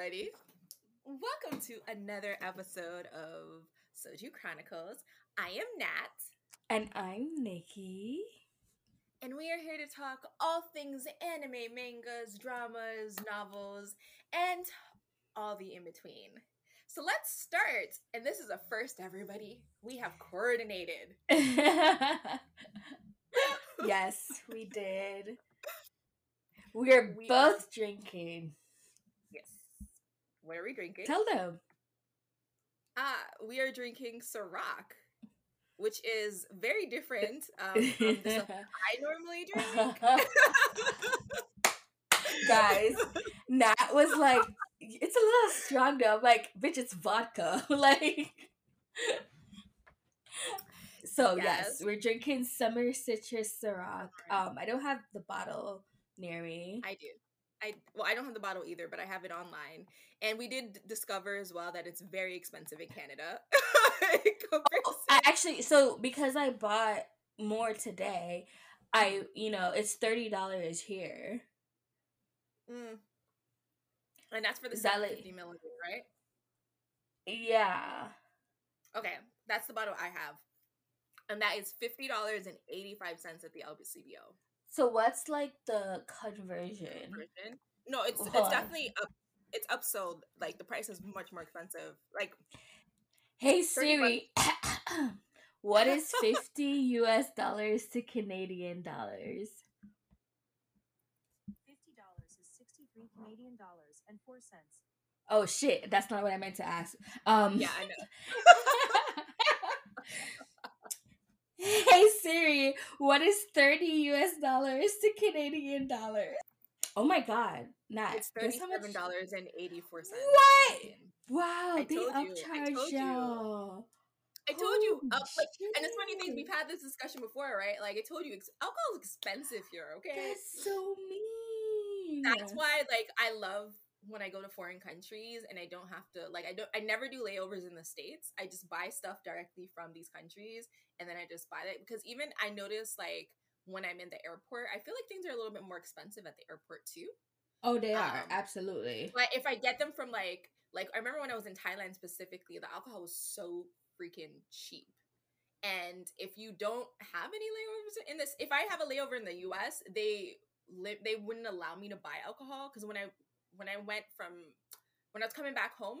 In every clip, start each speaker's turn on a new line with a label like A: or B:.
A: everybody. Welcome to another episode of Soju Chronicles. I am Nat.
B: And I'm Nikki.
A: And we are here to talk all things anime, mangas, dramas, novels, and all the in between. So let's start. And this is a first, everybody. We have coordinated.
B: yes, we did. We are we both are... drinking.
A: What are we drinking?
B: Tell them.
A: Ah, we are drinking Ciroc, which is very different um, from the stuff I normally drink.
B: Guys, Nat was like, it's a little strong though. I'm like, bitch, it's vodka. like So yes. yes. we're drinking summer citrus Ciroc. Um, I don't have the bottle near me.
A: I do. I well, I don't have the bottle either, but I have it online. And we did discover as well that it's very expensive in Canada.
B: oh, I actually, so because I bought more today, I you know it's thirty dollars here.
A: Mm. And that's for the seven fifty milliliter, right?
B: Yeah.
A: Okay, that's the bottle I have, and that is fifty dollars and eighty five cents at the LCBO.
B: So what's like the conversion? conversion?
A: No, it's Hold it's on. definitely up. It's upsold. Like the price is much more expensive. Like,
B: hey Siri, what is fifty U.S. dollars to Canadian dollars?
C: Fifty dollars is sixty-three Canadian dollars and four cents.
B: Oh shit! That's not what I meant to ask. Um,
A: yeah, I know.
B: Hey Siri, what is 30 US dollars to Canadian dollars? Oh my god. Nat,
A: it's $37.84. What?
B: Wow, I they upcharge y'all.
A: I told you, uh, like, and it's funny thing we've had this discussion before, right? Like, I told you, alcohol is expensive here. Okay,
B: that's so mean.
A: That's why, like, I love when I go to foreign countries and I don't have to like I don't I never do layovers in the states. I just buy stuff directly from these countries and then I just buy it because even I notice like when I'm in the airport, I feel like things are a little bit more expensive at the airport too.
B: Oh, they are um, absolutely.
A: But if I get them from like like I remember when I was in Thailand specifically, the alcohol was so freaking cheap. And if you don't have any layovers in this, if I have a layover in the U.S., they they wouldn't allow me to buy alcohol because when I when I went from when I was coming back home,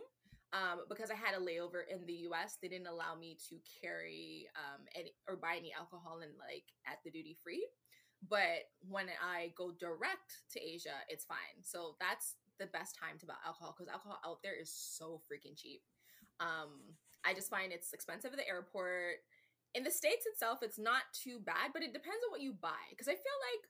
A: um, because I had a layover in the U.S., they didn't allow me to carry um, any or buy any alcohol in like at the duty free. But when I go direct to Asia, it's fine. So that's the best time to buy alcohol because alcohol out there is so freaking cheap. Um, I just find it's expensive at the airport. In the states itself, it's not too bad, but it depends on what you buy. Because I feel like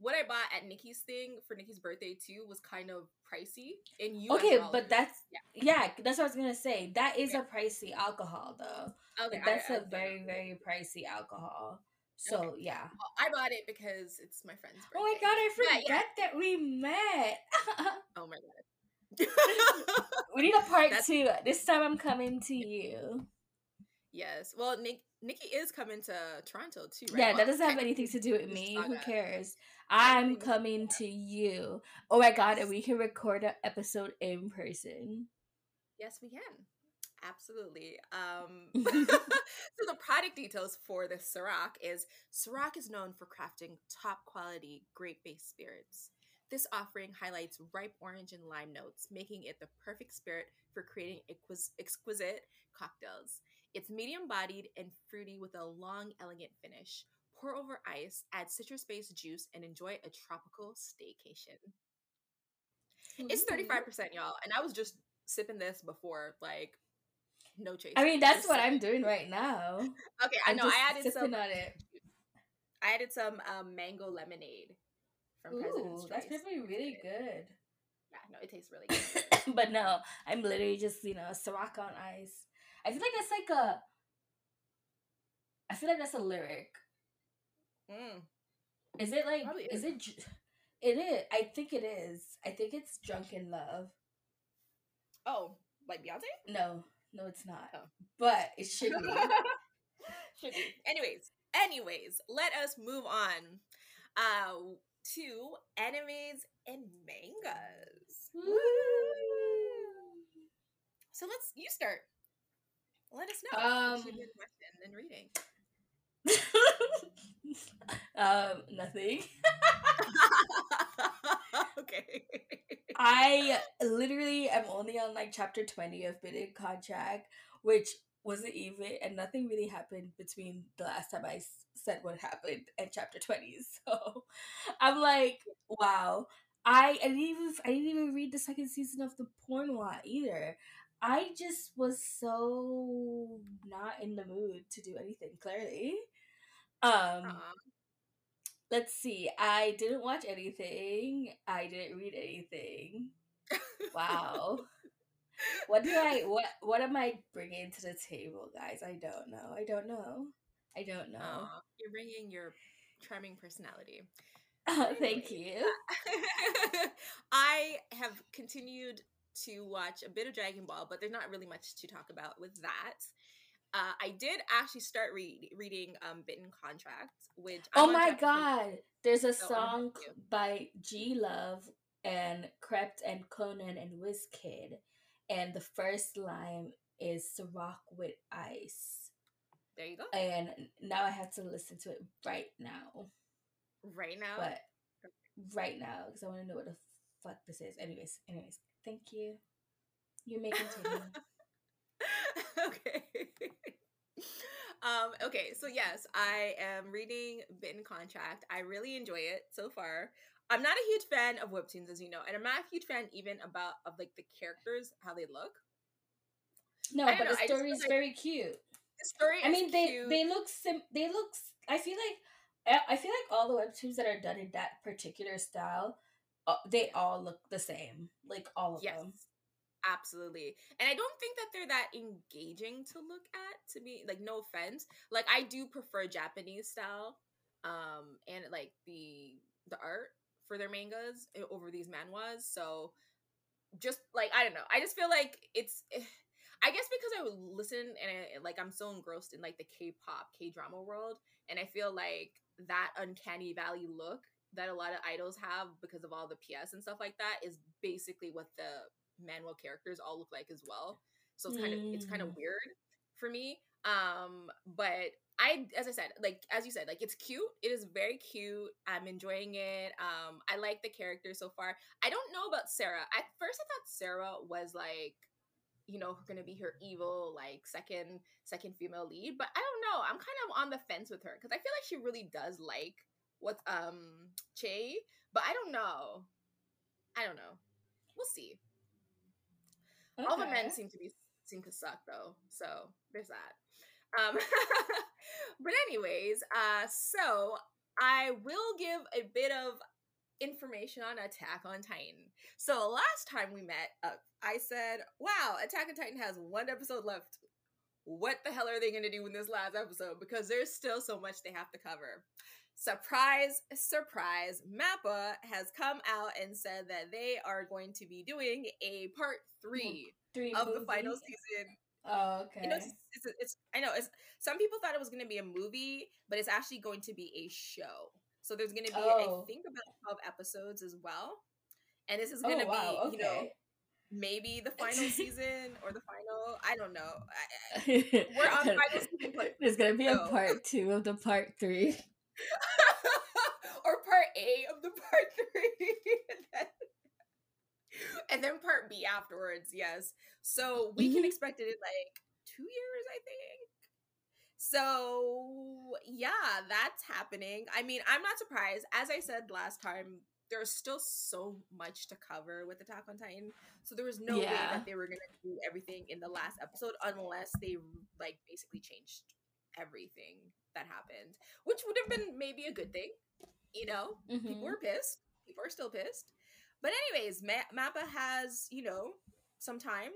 A: what I bought at Nikki's thing for Nikki's birthday too was kind of pricey in US
B: Okay, dollars. but that's yeah. yeah. that's what I was gonna say. That is yeah. a pricey alcohol though. Okay, that's I, I, a very very pricey alcohol. So okay. yeah,
A: well, I bought it because it's my friend's oh birthday.
B: Oh my god, I forgot yeah, that we met.
A: oh my
B: god. we need a part that's- two. This time I'm coming to you.
A: Yes. Well, Nick Nikki is coming to Toronto too, right?
B: Yeah, that doesn't have anything to do with me. Who cares? I'm coming to you. Oh my god, and we can record an episode in person.
A: Yes, we can. Absolutely. Um, so the product details for the Ciroc is Ciroc is known for crafting top quality grape-based spirits. This offering highlights ripe orange and lime notes, making it the perfect spirit for creating exquisite cocktails. It's medium bodied and fruity with a long, elegant finish. Pour over ice, add citrus based juice, and enjoy a tropical staycation. It's 35%, y'all. And I was just sipping this before, like, no chase.
B: I mean, that's what I'm doing right now.
A: Okay, I know. I added some. On it. I added some um, mango lemonade
B: from Ooh, President's That's probably really good.
A: Yeah, no, it tastes really good.
B: but no, I'm literally just, you know, Ciroc on ice. I feel like that's like a. I feel like that's a lyric. Mm. Is it like? Is. is it? It is. I think it is. I think it's "Drunk in Love."
A: Oh, like Beyonce?
B: No, no, it's not. Oh. But it should be.
A: should be. Anyways, anyways, let us move on uh, to animes and mangas. Woo! So let's you start. Let us know. Um, question and reading.
B: um, nothing.
A: okay.
B: I literally am only on like chapter 20 of Bitten Contract, which wasn't even, and nothing really happened between the last time I said what happened and chapter 20. So I'm like, wow. I, I didn't even I didn't even read the second season of the Pornoir either. I just was so not in the mood to do anything, clearly. Um let's see. I didn't watch anything. I didn't read anything. Wow. what do I what what am I bringing to the table, guys? I don't know. I don't know. I don't know.
A: You're bringing your charming personality.
B: Oh, thank you.
A: I have continued to watch a bit of Dragon Ball, but there's not really much to talk about with that. Uh, I did actually start read, reading um, Bitten Contract, which
B: I'm oh my god, there's a so song by G Love and Krept and Konan and Wizkid, and the first line is "Rock with Ice."
A: There you go.
B: And now I have to listen to it right now.
A: Right now,
B: but right now because I want to know what the fuck this is. Anyways, anyways, thank you. You may continue.
A: okay. um, okay, so yes, I am reading Bitten Contract. I really enjoy it so far. I'm not a huge fan of webtoons, as you know, and I'm not a huge fan even about of like the characters, how they look.
B: No, but know, the story is like, very cute.
A: The story. I
B: mean, they cute. they look sim. They look. I feel like I feel like all the webtoons that are done in that particular style, uh, they all look the same. Like all of yes. them.
A: Absolutely. And I don't think that they're that engaging to look at to me. Like no offense. Like I do prefer Japanese style um and like the the art for their mangas eh, over these manhwas. So just like I don't know. I just feel like it's eh, I guess because I would listen and I, like I'm so engrossed in like the K-pop, K-drama world and I feel like that uncanny valley look that a lot of idols have because of all the PS and stuff like that is basically what the manhwa characters all look like as well. So it's kind of it's kind of mm. weird for me. Um, but I, as I said, like as you said, like it's cute. It is very cute. I'm enjoying it. Um, I like the character so far. I don't know about Sarah. At first, I thought Sarah was like, you know, gonna be her evil like second second female lead, but I don't know. I'm kind of on the fence with her because I feel like she really does like what um Che, but I don't know. I don't know. We'll see. Okay. All the men seem to be seem to suck though, so there's that. Um, but anyways, uh, so I will give a bit of information on Attack on Titan. So last time we met, uh, I said, "Wow, Attack on Titan has one episode left. What the hell are they going to do in this last episode? Because there's still so much they have to cover." Surprise, surprise, Mappa has come out and said that they are going to be doing a part three, three of movie? the final season.
B: Oh, okay.
A: You know, it's, it's, it's, I know it's some people thought it was going to be a movie, but it's actually going to be a show. So there's going to be, oh. I think, about 12 episodes as well. And this is going to oh, wow. be, okay. you know, maybe the final season or the final. I don't know. we're on final
B: season. There's going to be so. a part two of the part three.
A: or part A of the part three. and, then, and then part B afterwards, yes. So we can mm-hmm. expect it in like two years, I think. So yeah, that's happening. I mean, I'm not surprised. As I said last time, there's still so much to cover with Attack on Titan. So there was no yeah. way that they were gonna do everything in the last episode unless they like basically changed everything that happened, which would have been maybe a good thing. You know, mm-hmm. people were pissed. People are still pissed. But anyways, Ma- Mappa has you know some time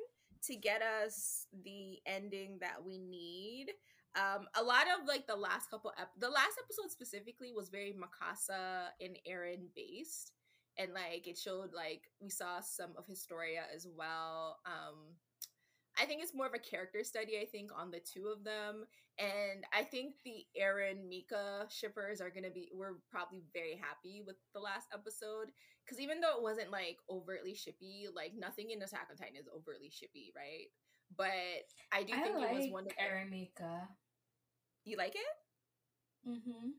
A: to get us the ending that we need. Um, a lot of like the last couple ep- the last episode specifically was very Mikasa and Eren based, and like it showed like we saw some of Historia as well. Um, I think it's more of a character study, I think, on the two of them. And I think the Eremika shippers are gonna be we're probably very happy with the last episode. Cause even though it wasn't like overtly shippy, like nothing in Attack on Titan is overtly shippy, right? but I do think
B: like
A: it was one
B: of Eremika.
A: You like it?
B: Mm-hmm.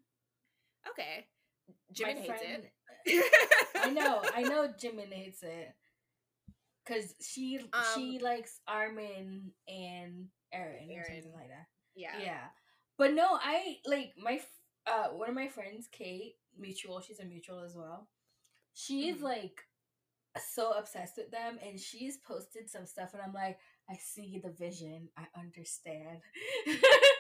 A: Okay. Jimin hates it.
B: I know, I know Jimin hates it. Cause she um, she likes Armin and Eren, Eren. or something like that.
A: Yeah.
B: Yeah. But no, I like my uh one of my friends, Kate, mutual, she's a mutual as well. She's mm-hmm. like so obsessed with them and she's posted some stuff and I'm like, I see the vision. I understand.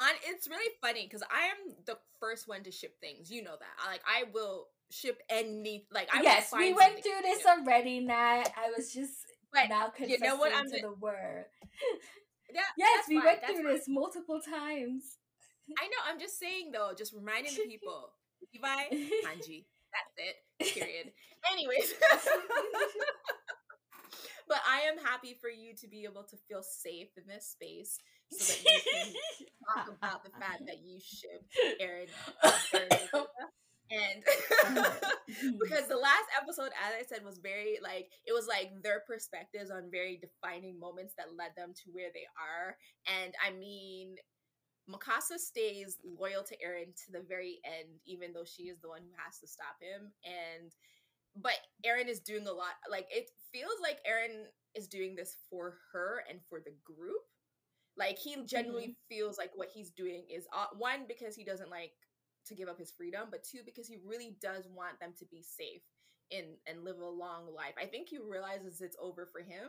A: On it's really funny because I am the first one to ship things. You know that. I, like I will ship any like I
B: Yes, we went through this already, Nat. I was just but now confessing you know what I'm to the word.
A: Yeah,
B: yes, we
A: fine.
B: went through
A: fine.
B: this multiple times.
A: I know. I'm just saying though, just reminding the people. Levi, Hanji. That's it. Period. Anyways. but I am happy for you to be able to feel safe in this space so that you can talk about the fact that you ship Eren, and uh-huh. mm-hmm. because the last episode as i said was very like it was like their perspectives on very defining moments that led them to where they are and i mean Mikasa stays loyal to Eren to the very end, even though she is the one who has to stop him. And but Eren is doing a lot. Like it feels like Eren is doing this for her and for the group. Like he genuinely mm-hmm. feels like what he's doing is uh, one because he doesn't like to give up his freedom, but two because he really does want them to be safe in and live a long life. I think he realizes it's over for him,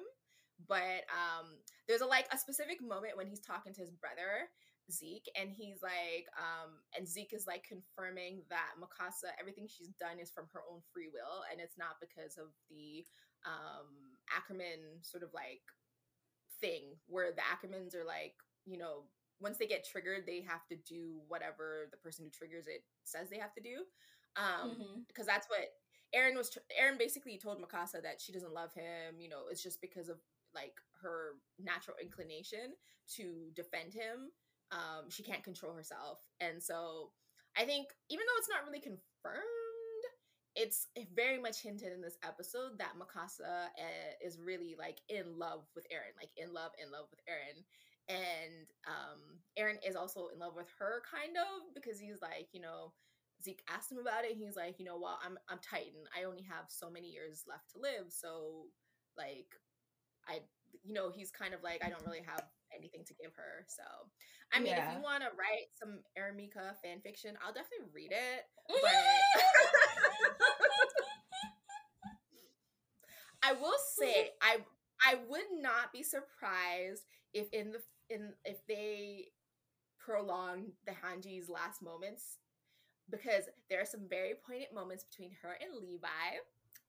A: but um there's a like a specific moment when he's talking to his brother Zeke and he's like um and Zeke is like confirming that Mikasa everything she's done is from her own free will and it's not because of the um Ackerman sort of like thing where the Ackermans are like you know once they get triggered they have to do whatever the person who triggers it says they have to do um because mm-hmm. that's what Eren was tr- Eren basically told Mikasa that she doesn't love him you know it's just because of like her natural inclination to defend him um, she can't control herself. And so I think even though it's not really confirmed, it's very much hinted in this episode that Mikasa uh, is really like in love with Eren, like in love, in love with Eren. And um, Eren is also in love with her, kind of, because he's like, you know, Zeke asked him about it. he's like, you know, well, I'm I'm Titan. I only have so many years left to live. So, like, I, you know, he's kind of like, I don't really have anything to give her. So, I mean, yeah. if you want to write some Eremika fan fiction, I'll definitely read it. But I will say, I I would not be surprised if in the in if they prolong the Hanji's last moments because there are some very poignant moments between her and Levi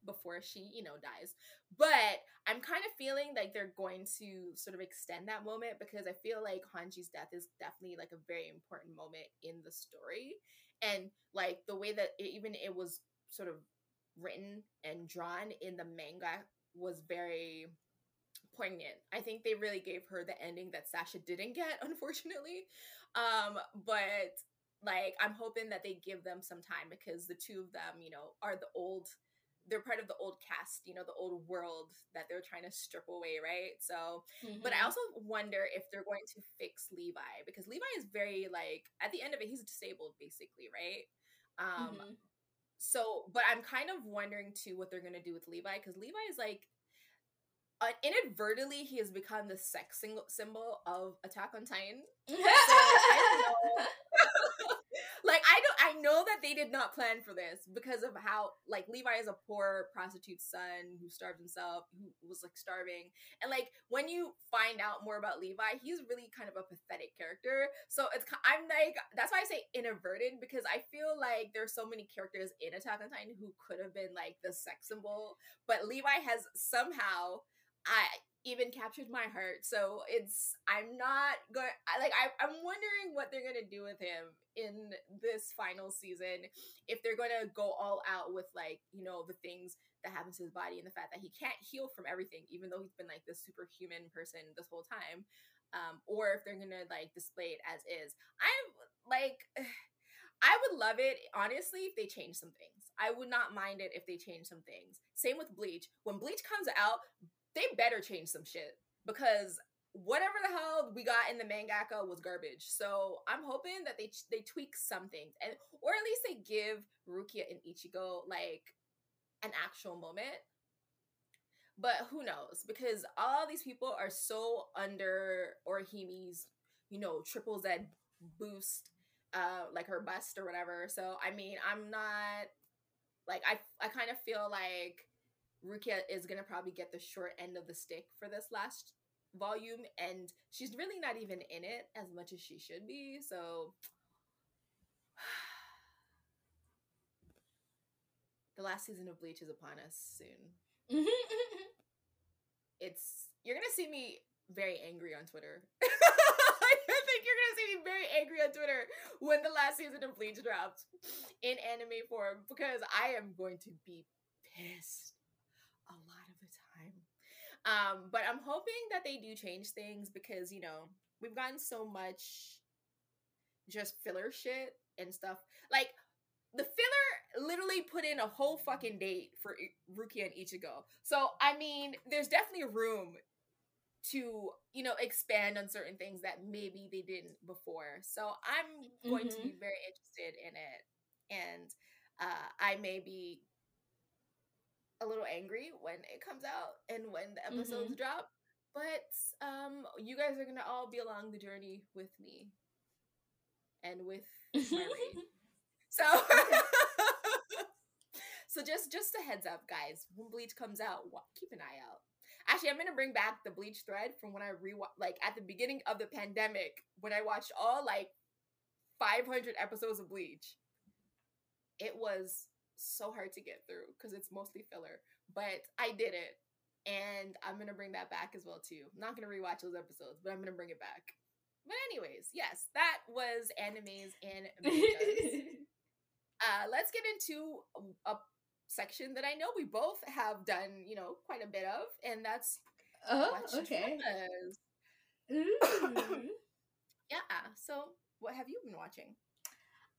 A: before she, you know, dies. But I'm kind of feeling like they're going to sort of extend that moment because I feel like Hanji's death is definitely like a very important moment in the story. And like the way that it, even it was sort of written and drawn in the manga was very poignant. I think they really gave her the ending that Sasha didn't get, unfortunately. Um, but like I'm hoping that they give them some time because the two of them, you know, are the old they're part of the old cast, you know, the old world that they're trying to strip away, right? So, mm-hmm. but I mm-hmm. also wonder if they're going to fix Levi because Levi is very like at the end of it, he's disabled basically, right? Um, mm-hmm. So, but I'm kind of wondering too what they're gonna do with Levi because Levi is like. Uh, inadvertently, he has become the sex symbol of Attack on Titan. so I don't know like I don't I know that they did not plan for this because of how like Levi is a poor prostitute son who starved himself, who was like starving. And like when you find out more about Levi, he's really kind of a pathetic character. So it's I'm like that's why I say inadvertent because I feel like there's so many characters in Attack on Titan who could have been like the sex symbol, but Levi has somehow I even captured my heart. So it's I'm not going like I, I'm wondering what they're gonna do with him in this final season. If they're gonna go all out with like, you know, the things that happen to his body and the fact that he can't heal from everything, even though he's been like this superhuman person this whole time. Um, or if they're gonna like display it as is. I'm like I would love it, honestly, if they change some things. I would not mind it if they change some things. Same with Bleach. When Bleach comes out, they better change some shit because whatever the hell we got in the mangaka was garbage. So I'm hoping that they they tweak something and or at least they give Rukia and Ichigo like an actual moment. But who knows? Because all these people are so under Orihime's, you know, triple Z boost, uh, like her bust or whatever. So I mean, I'm not like I I kind of feel like Rukia is gonna probably get the short end of the stick for this last volume and she's really not even in it as much as she should be so the last season of bleach is upon us soon. It's you're gonna see me very angry on twitter. I think you're gonna see me very angry on twitter when the last season of bleach drops in anime form because i am going to be pissed a lot of the time um, but I'm hoping that they do change things because, you know, we've gotten so much just filler shit and stuff. Like, the filler literally put in a whole fucking date for Rukia and Ichigo. So, I mean, there's definitely room to, you know, expand on certain things that maybe they didn't before. So, I'm going mm-hmm. to be mm-hmm. very interested in it. And uh, I may be a little angry when it comes out and when the episodes mm-hmm. drop. But um, you guys are gonna all be along the journey with me and with So, so just just a heads up, guys. When Bleach comes out, keep an eye out. Actually, I'm gonna bring back the Bleach thread from when I rewatch, like at the beginning of the pandemic, when I watched all like 500 episodes of Bleach. It was so hard to get through because it's mostly filler. But I did it. And I'm gonna bring that back as well too. I'm not gonna rewatch those episodes, but I'm gonna bring it back. But anyways, yes, that was animes and uh, let's get into a section that I know we both have done, you know, quite a bit of, and that's
B: oh, okay.
A: yeah. So, what have you been watching?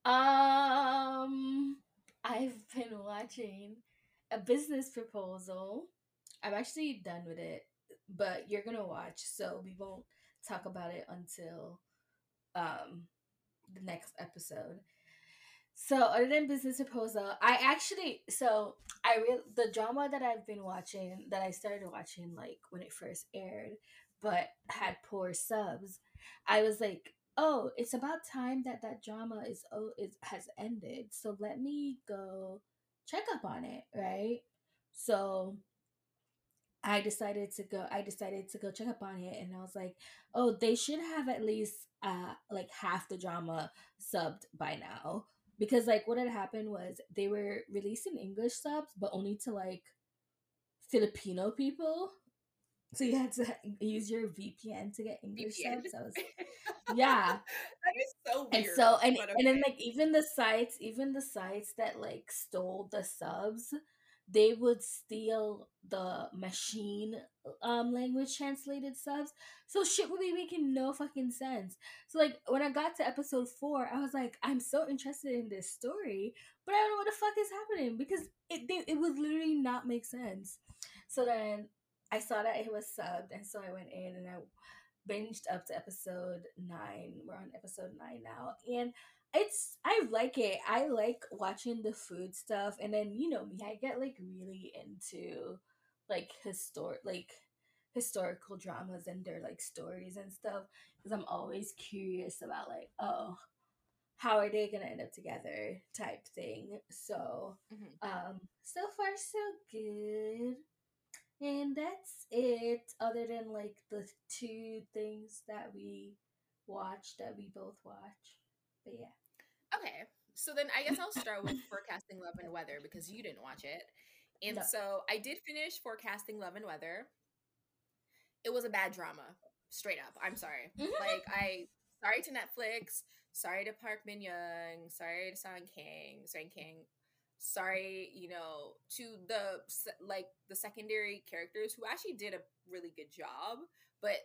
B: Um, I've been watching a business proposal. I'm actually done with it, but you're gonna watch, so we won't talk about it until um the next episode. So other than business proposal, I actually so I real the drama that I've been watching that I started watching like when it first aired, but had poor subs. I was like, oh, it's about time that that drama is oh is has ended. So let me go check up on it, right? So I decided to go I decided to go check up on it and I was like, "Oh, they should have at least uh like half the drama subbed by now." Because like what had happened was they were releasing English subs but only to like Filipino people so you had to use your VPN to get English VPN. subs. I was, yeah,
A: that is so weird.
B: And so, and okay. and then like even the sites, even the sites that like stole the subs, they would steal the machine um language translated subs. So shit would be making no fucking sense. So like when I got to episode four, I was like, I'm so interested in this story, but I don't know what the fuck is happening because it they, it would literally not make sense. So then I saw that it was subbed, and so I went in and I binged up to episode nine. We're on episode nine now, and it's I like it. I like watching the food stuff, and then you know me, I get like really into like historic like historical dramas and their like stories and stuff because I'm always curious about like oh how are they gonna end up together type thing. So mm-hmm. um so far so good. And that's it, other than like the two things that we watch that we both watch. But yeah.
A: Okay. So then I guess I'll start with Forecasting Love and Weather because you didn't watch it. And no. so I did finish Forecasting Love and Weather. It was a bad drama, straight up. I'm sorry. Like I sorry to Netflix, sorry to Park Min Young, sorry to Song Kang, Song Kang sorry you know to the like the secondary characters who actually did a really good job but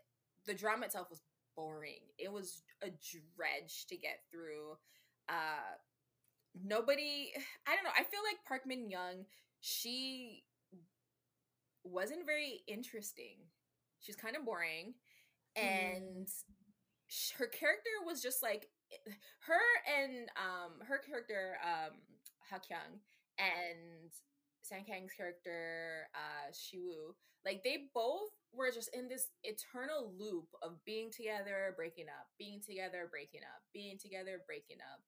A: the drama itself was boring it was a dredge to get through uh nobody i don't know i feel like park min young she wasn't very interesting She's kind of boring, and mm. her character was just like eh, her and um her character um Hakyung and Song Kang's character uh Shiwoo like they both were just in this eternal loop of being together, breaking up, being together, breaking up, being together, breaking up.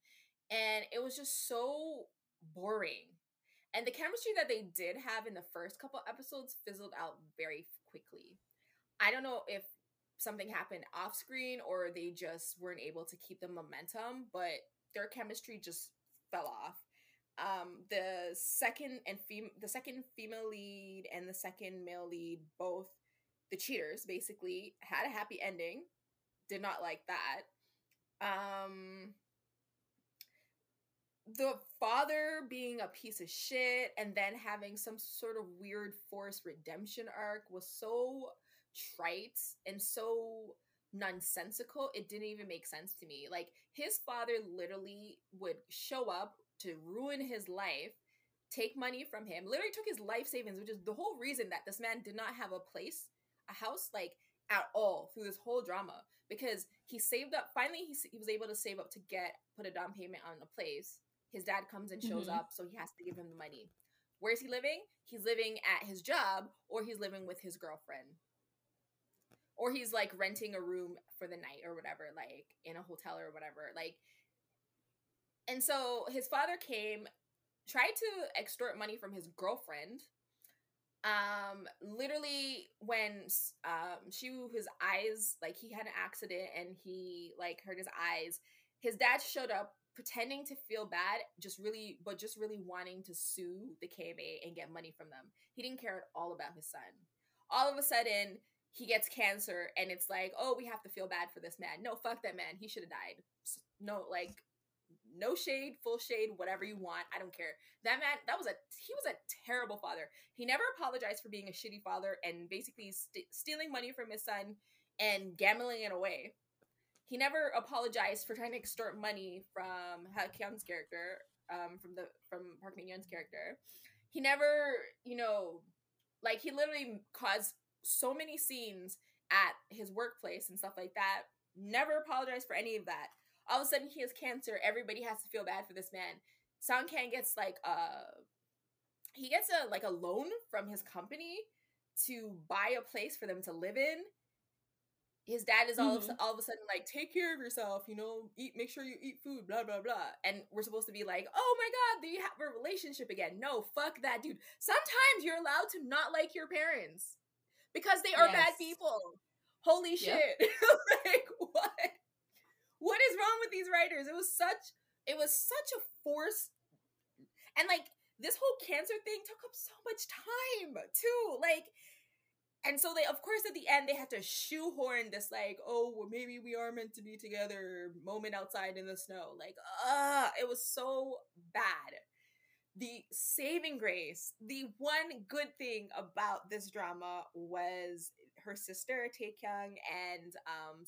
A: And it was just so boring. And the chemistry that they did have in the first couple episodes fizzled out very quickly. I don't know if something happened off screen or they just weren't able to keep the momentum, but their chemistry just fell off. Um, the second and fem- the second female lead and the second male lead both the cheaters basically had a happy ending. Did not like that. Um the father being a piece of shit and then having some sort of weird forced redemption arc was so trite and so nonsensical it didn't even make sense to me like his father literally would show up to ruin his life take money from him literally took his life savings which is the whole reason that this man did not have a place a house like at all through this whole drama. Because he saved up finally he, he was able to save up to get put a down payment on a place. His dad comes and shows mm-hmm. up so he has to give him the money. Where's he living? He's living at his job or he's living with his girlfriend. Or he's like renting a room for the night or whatever like in a hotel or whatever. Like and so his father came tried to extort money from his girlfriend um literally when um she his eyes like he had an accident and he like hurt his eyes his dad showed up pretending to feel bad just really but just really wanting to sue the kma and get money from them. He didn't care at all about his son. All of a sudden he gets cancer and it's like oh we have to feel bad for this man. No fuck that man. He should have died no like no shade, full shade, whatever you want. I don't care. That man, that was a he was a terrible father. He never apologized for being a shitty father and basically st- stealing money from his son and gambling it away. He never apologized for trying to extort money from Ha character, um, from the from Park Min Young's character. He never, you know, like he literally caused so many scenes at his workplace and stuff like that. Never apologized for any of that all of a sudden he has cancer. Everybody has to feel bad for this man. Song Kang gets like a uh, he gets a like a loan from his company to buy a place for them to live in. His dad is all mm-hmm. of, all of a sudden like, take care of yourself, you know, eat, make sure you eat food, blah blah blah. And we're supposed to be like, oh my god, do you have a relationship again? No, fuck that, dude. Sometimes you're allowed to not like your parents because they are yes. bad people. Holy shit! Yep. like what? What is wrong with these writers? It was such it was such a force and like this whole cancer thing took up so much time too. Like and so they of course at the end they had to shoehorn this like, oh well maybe we are meant to be together moment outside in the snow. Like, uh it was so bad. The saving grace, the one good thing about this drama was her sister Taekyung and um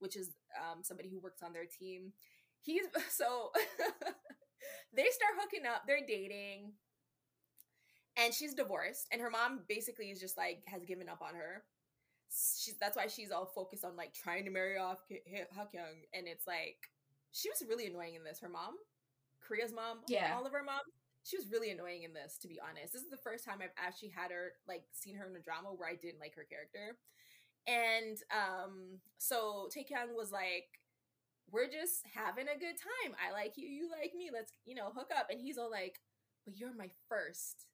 A: which is um, somebody who works on their team. He's so they start hooking up, they're dating, and she's divorced, and her mom basically is just like has given up on her. She's that's why she's all focused on like trying to marry off Hakyung, and it's like she was really annoying in this. Her mom, Korea's mom, yeah, Oliver mom, she was really annoying in this. To be honest, this is the first time I've actually had her like seen her in a drama where I didn't like her character. And um, so Taekyung was like, We're just having a good time. I like you, you like me. Let's, you know, hook up. And he's all like, But you're my first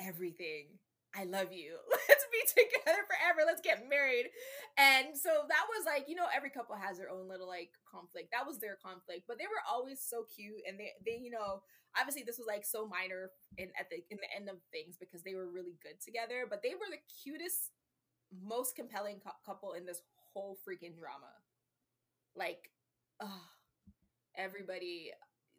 A: everything. I love you. Let's be together forever. Let's get married. And so that was like, you know, every couple has their own little like conflict. That was their conflict, but they were always so cute and they they you know, obviously this was like so minor in at the in the end of things because they were really good together, but they were the cutest most compelling couple in this whole freaking drama. Like, oh, everybody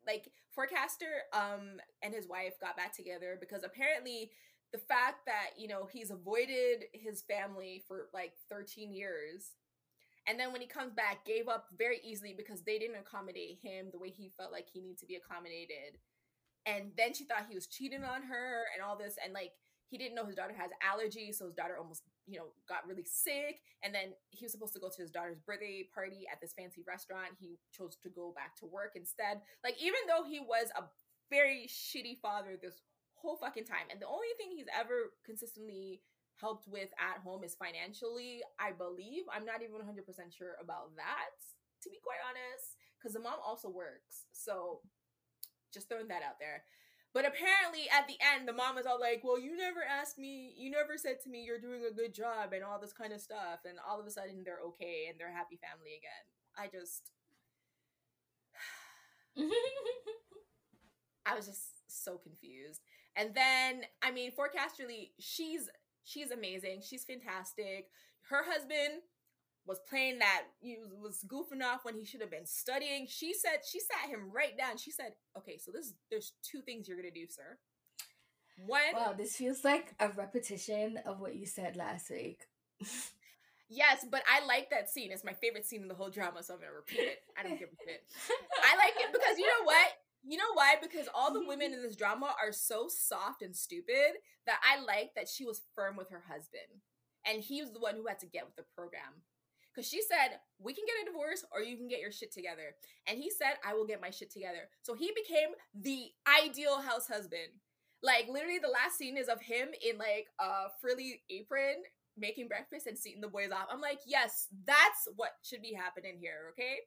A: like forecaster um and his wife got back together because apparently the fact that you know he's avoided his family for like 13 years and then when he comes back gave up very easily because they didn't accommodate him the way he felt like he needed to be accommodated and then she thought he was cheating on her and all this and like he didn't know his daughter has allergies, so his daughter almost, you know, got really sick. And then he was supposed to go to his daughter's birthday party at this fancy restaurant. He chose to go back to work instead. Like, even though he was a very shitty father this whole fucking time, and the only thing he's ever consistently helped with at home is financially, I believe. I'm not even 100% sure about that, to be quite honest, because the mom also works. So, just throwing that out there. But apparently, at the end, the mom is all like, Well, you never asked me, you never said to me you're doing a good job and all this kind of stuff. And all of a sudden, they're okay and they're happy family again. I just. I was just so confused. And then, I mean, forecasterly, she's she's amazing. She's fantastic. Her husband was playing that he was goofing off when he should have been studying. She said she sat him right down. She said, "Okay, so this there's two things you're gonna do, sir.
B: One, wow, this feels like a repetition of what you said last week."
A: yes, but I like that scene. It's my favorite scene in the whole drama, so I'm gonna repeat it. I don't give a shit. I like it because you know what? You know why? Because all the women in this drama are so soft and stupid that I like that she was firm with her husband. And he was the one who had to get with the program because she said, We can get a divorce or you can get your shit together. And he said, I will get my shit together. So he became the ideal house husband. Like, literally, the last scene is of him in like a frilly apron making breakfast and seating the boys off. I'm like, Yes, that's what should be happening here, okay?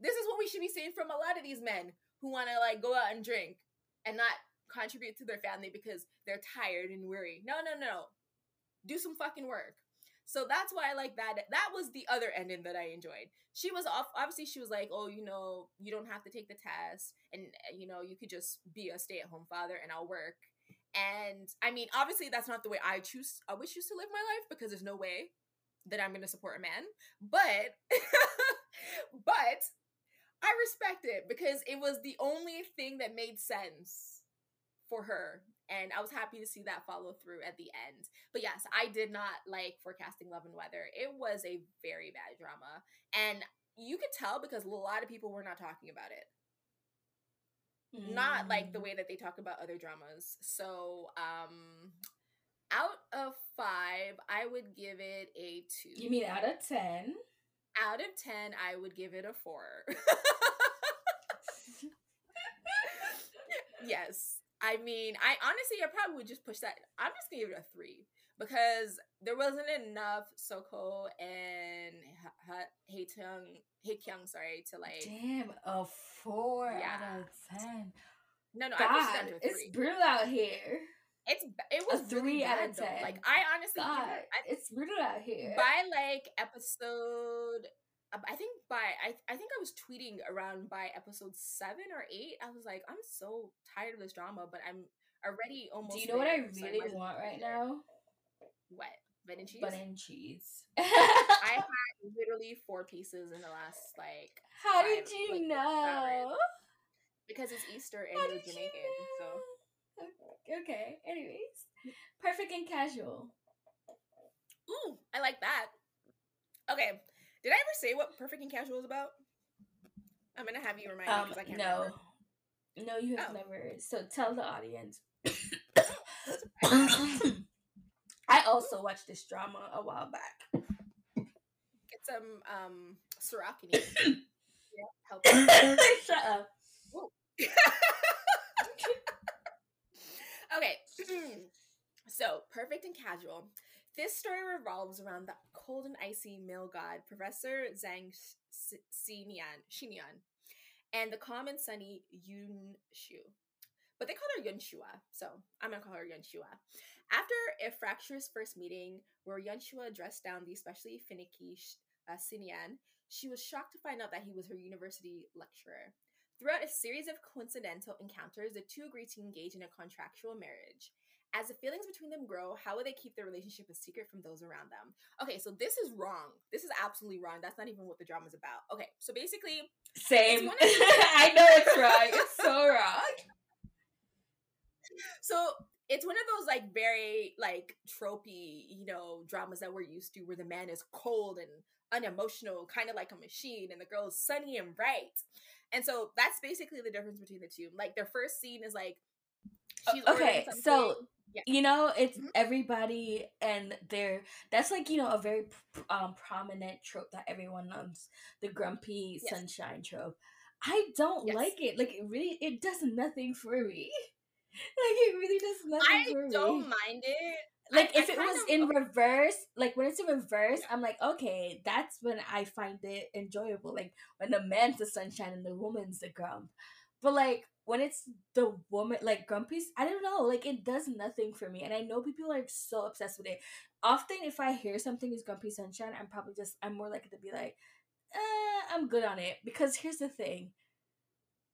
A: This is what we should be seeing from a lot of these men who want to like go out and drink and not contribute to their family because they're tired and weary. No, no, no. Do some fucking work. So that's why I like that. That was the other ending that I enjoyed. She was off. Obviously, she was like, "Oh, you know, you don't have to take the test, and eh, you know, you could just be a stay-at-home father, and I'll work." And I mean, obviously, that's not the way I choose. I would choose to live my life because there's no way that I'm going to support a man. But, but I respect it because it was the only thing that made sense for her and I was happy to see that follow through at the end. But yes, I did not like forecasting love and weather. It was a very bad drama, and you could tell because a lot of people were not talking about it. Mm. Not like the mm. way that they talk about other dramas. So, um, out of five, I would give it a two.
B: You mean out of ten?
A: Out of ten, I would give it a four. yes I mean, I honestly, I probably would just push that. I'm just gonna give it a three because there wasn't enough Soko and Haekyung, Haekyung, sorry, to like.
B: Damn, a four yeah. out of ten.
A: No, no,
B: God, I pushed it It's brutal out here.
A: It's it was a three really out of ten. Though. Like I honestly,
B: God, I, it's brutal out here.
A: By like episode I think by I I think I was tweeting around by episode seven or eight. I was like, I'm so tired of this drama, but I'm already almost.
B: Do you know there, what I really I want right now?
A: What bun and cheese?
B: Bun and cheese.
A: I had literally four pieces in the last like.
B: How five, did you like, know?
A: Because it's Easter and you're Jamaican, you know? so.
B: Okay. Anyways, perfect and casual.
A: Ooh, I like that. Okay, did I ever say what Perfect and Casual is about? I'm gonna have you remind um, me because I can't no. remember.
B: No, you have oh. never. So tell the audience. I also watched this drama a while back.
A: Get some um Sorokini.
B: yeah, help. Shut up.
A: okay. so, Perfect and Casual this story revolves around the cold and icy male god, Professor Zhang Xinyan, Xinyan, and the calm and sunny Yun Shu. But they call her Yun Shua, so I'm gonna call her Yun Shua. After a fractious first meeting where Yun Shua dressed down the especially finicky uh, she was shocked to find out that he was her university lecturer. Throughout a series of coincidental encounters, the two agreed to engage in a contractual marriage as the feelings between them grow, how will they keep their relationship a secret from those around them? Okay, so this is wrong. This is absolutely wrong. That's not even what the drama is about. Okay, so basically,
B: same. I know it's wrong. It's so wrong.
A: So it's one of those like very like tropey, you know, dramas that we're used to, where the man is cold and unemotional, kind of like a machine, and the girl is sunny and bright. And so that's basically the difference between the two. Like their first scene is like
B: she's okay. So yeah. you know it's mm-hmm. everybody and they're that's like you know a very um prominent trope that everyone loves the grumpy yes. sunshine trope i don't yes. like it like it really it does nothing for me like it really does nothing I for me
A: i don't mind it
B: like I, if I it was in reverse like when it's in reverse yeah. i'm like okay that's when i find it enjoyable like when the man's the sunshine and the woman's the grump but like when it's the woman like grumpy i don't know like it does nothing for me and i know people are so obsessed with it. Often if i hear something is grumpy sunshine i'm probably just i'm more likely to be like eh, i'm good on it because here's the thing.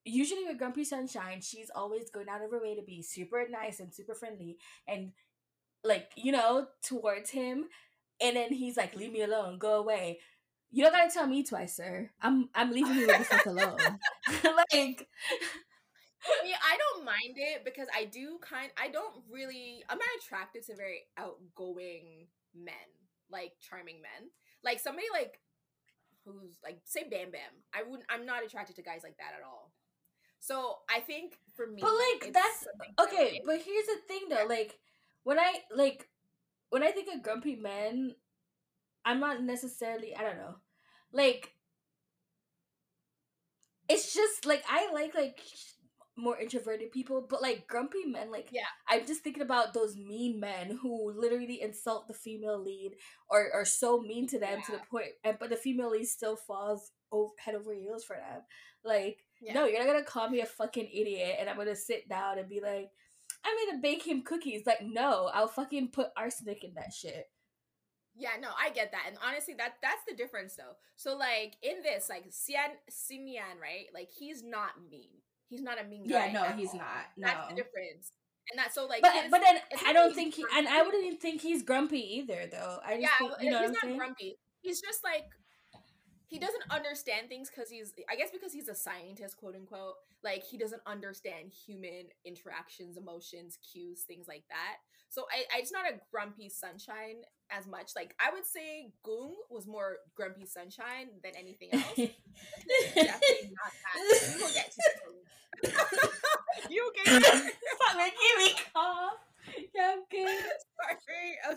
B: Usually with grumpy sunshine she's always going out of her way to be super nice and super friendly and like you know towards him and then he's like leave me alone go away. You don't gotta tell me twice sir. I'm i'm leaving you with fuck alone. Like
A: yeah, I don't mind it because I do kind I don't really I'm not attracted to very outgoing men, like charming men. Like somebody like who's like say Bam Bam. I wouldn't I'm not attracted to guys like that at all. So I think for me
B: But like that's okay, but here's the thing though, like when I like when I think of grumpy men, I'm not necessarily I don't know. Like it's just like I like like more introverted people, but like grumpy men, like
A: yeah,
B: I'm just thinking about those mean men who literally insult the female lead or are so mean to them yeah. to the point, and but the female lead still falls over, head over heels for them. Like, yeah. no, you're not gonna call me a fucking idiot, and I'm gonna sit down and be like, I'm gonna bake him cookies. Like, no, I'll fucking put arsenic in that shit.
A: Yeah, no, I get that. And honestly, that that's the difference though. So like in this, like Sian Simian, right? Like he's not mean. He's not a mean
B: guy. Yeah, no, he's all. not. No.
A: That's the difference. And that's so like
B: But but then I don't think he and I wouldn't even think he's grumpy either though. I just
A: yeah,
B: think, you know
A: he's
B: not saying?
A: grumpy. He's just like he doesn't understand things because he's i guess because he's a scientist quote unquote like he doesn't understand human interactions emotions cues things like that so I, I it's not a grumpy sunshine as much. Like i would say Goong was more grumpy sunshine than anything else. Definitely not that. We will get to you okay
B: making me cough yeah i'm good.
A: Sorry.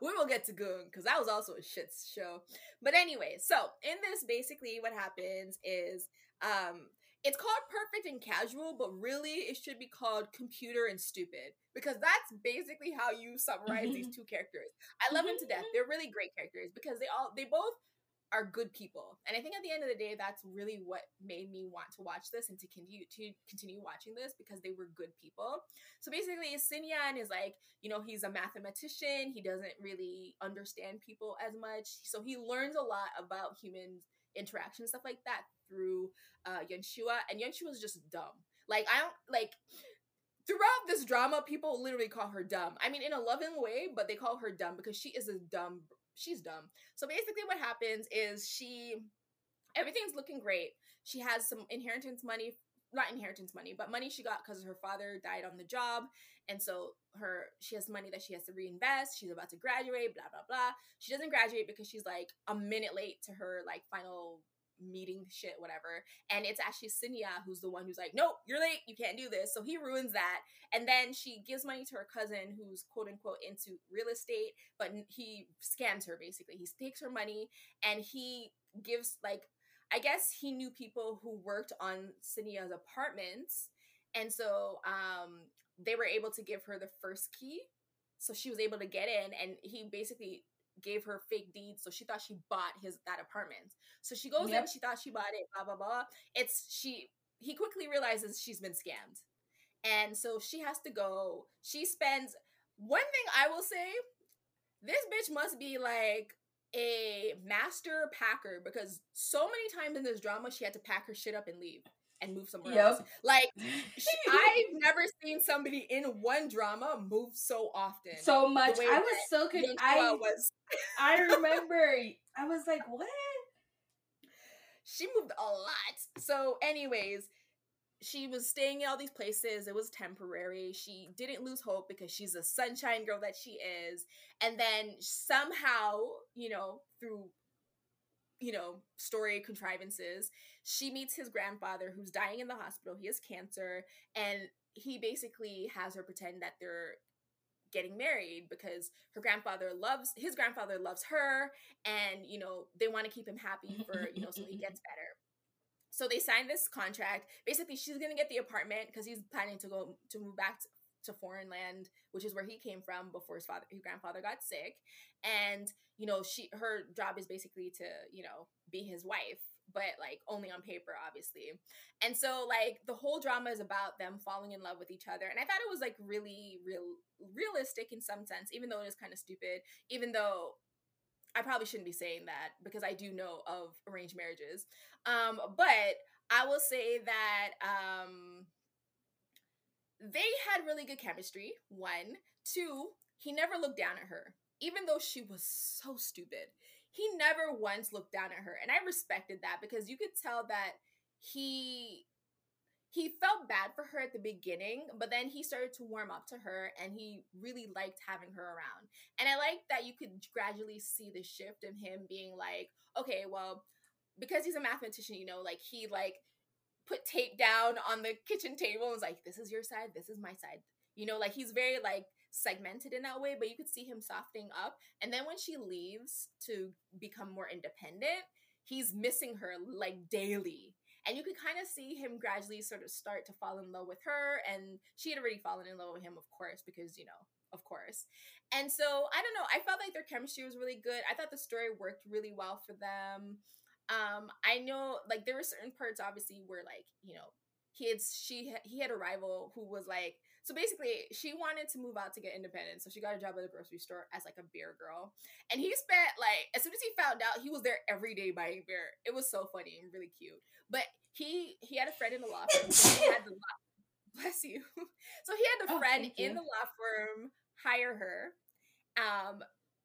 A: We will get to Goong because that was also a shit show. But anyway, so in this, basically, what happens is um it's called perfect and casual, but really it should be called computer and stupid because that's basically how you summarize these mm-hmm. two characters. I love them to death. Mm-hmm. They're really great characters because they all they both are good people. And I think at the end of the day, that's really what made me want to watch this and to continue to continue watching this because they were good people. So basically, Sinyan is like, you know, he's a mathematician. He doesn't really understand people as much. So he learns a lot about human interaction stuff like that through uh Shua. And Shua is just dumb. Like I don't like throughout this drama, people literally call her dumb. I mean, in a loving way, but they call her dumb because she is a dumb she's dumb. So basically, what happens is she, everything's looking great. She has some inheritance money, not inheritance money, but money she got because her father died on the job, and so her she has money that she has to reinvest. She's about to graduate, blah blah blah. She doesn't graduate because she's like a minute late to her like final meeting shit, whatever. And it's actually Sinya who's the one who's like, nope, you're late, you can't do this. So he ruins that. And then she gives money to her cousin who's quote unquote into real estate, but he scams her basically. He takes her money and he gives like, I guess he knew people who worked on Sinya's apartments. And so um, they were able to give her the first key. So she was able to get in, and he basically gave her fake deeds, so she thought she bought his that apartment. So she goes yep. in, she thought she bought it, blah blah blah. It's she he quickly realizes she's been scammed. And so she has to go. She spends one thing I will say, this bitch must be like a master packer because so many times in this drama she had to pack her shit up and leave and move somewhere yep. else. Like I've never seen somebody in one drama move so often.
B: So much. I was so good. I was. I remember. I was like, what?
A: She moved a lot. So, anyways, she was staying in all these places. It was temporary. She didn't lose hope because she's a sunshine girl that she is. And then somehow, you know, through you know, story contrivances, she meets his grandfather who's dying in the hospital. He has cancer and he basically has her pretend that they're getting married because her grandfather loves his grandfather loves her and you know they want to keep him happy for you know so he gets better. So they signed this contract. Basically she's gonna get the apartment because he's planning to go to move back to, foreign land which is where he came from before his father his grandfather got sick. And you know she her job is basically to you know be his wife but like only on paper obviously. And so like the whole drama is about them falling in love with each other. And i thought it was like really real realistic in some sense even though it is kind of stupid even though i probably shouldn't be saying that because i do know of arranged marriages. Um but i will say that um they had really good chemistry one. Two he never looked down at her even though she was so stupid. He never once looked down at her and i respected that because you could tell that he he felt bad for her at the beginning but then he started to warm up to her and he really liked having her around. And i like that you could gradually see the shift in him being like okay well because he's a mathematician you know like he like put tape down on the kitchen table and was like this is your side this is my side you know like he's very like segmented in that way, but you could see him softening up. And then when she leaves to become more independent, he's missing her like daily. And you could kind of see him gradually sort of start to fall in love with her. And she had already fallen in love with him, of course, because, you know, of course. And so I don't know. I felt like their chemistry was really good. I thought the story worked really well for them. Um, I know like there were certain parts obviously where like, you know, he had she he had a rival who was like so basically, she wanted to move out to get independent. So she got a job at a grocery store as like a beer girl. And he spent like as soon as he found out, he was there every day buying beer. It was so funny and really cute. But he he had a friend in the law firm. So he had the law, bless you. So he had a oh, friend in the law firm hire her. Um,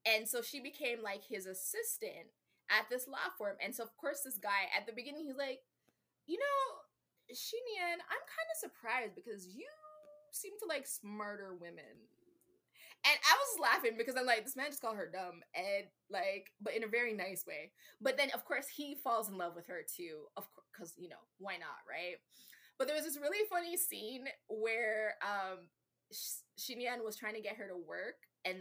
A: and so she became like his assistant at this law firm. And so of course this guy at the beginning he's like, you know, Shinian, I'm kind of surprised because you seem to like smarter women. And I was laughing because I'm like, this man just called her dumb and like, but in a very nice way. But then, of course, he falls in love with her too, of course, because you know why not, right? But there was this really funny scene where um was trying to get her to work, and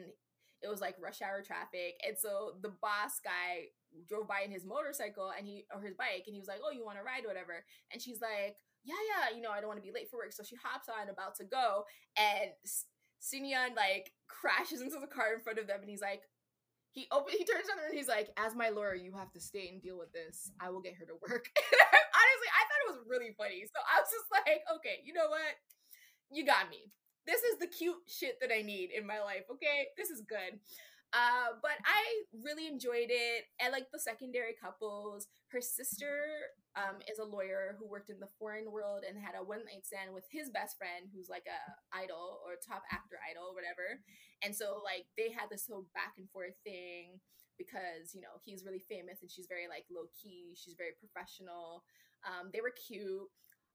A: it was like rush hour traffic, and so the boss guy drove by in his motorcycle and he or his bike, and he was like, "Oh, you want to ride, whatever?" And she's like, yeah, yeah, you know, I don't want to be late for work. So she hops on, about to go, and Sinyan like crashes into the car in front of them, and he's like, he open, he turns her and he's like, as my lawyer, you have to stay and deal with this. I will get her to work. Honestly, I thought it was really funny. So I was just like, okay, you know what? You got me. This is the cute shit that I need in my life. Okay, this is good. Uh, but I really enjoyed it. I like the secondary couples. Her sister um, is a lawyer who worked in the foreign world and had a one night stand with his best friend, who's like a idol or top actor idol, whatever. And so like they had this whole back and forth thing because you know he's really famous and she's very like low key. She's very professional. Um, they were cute.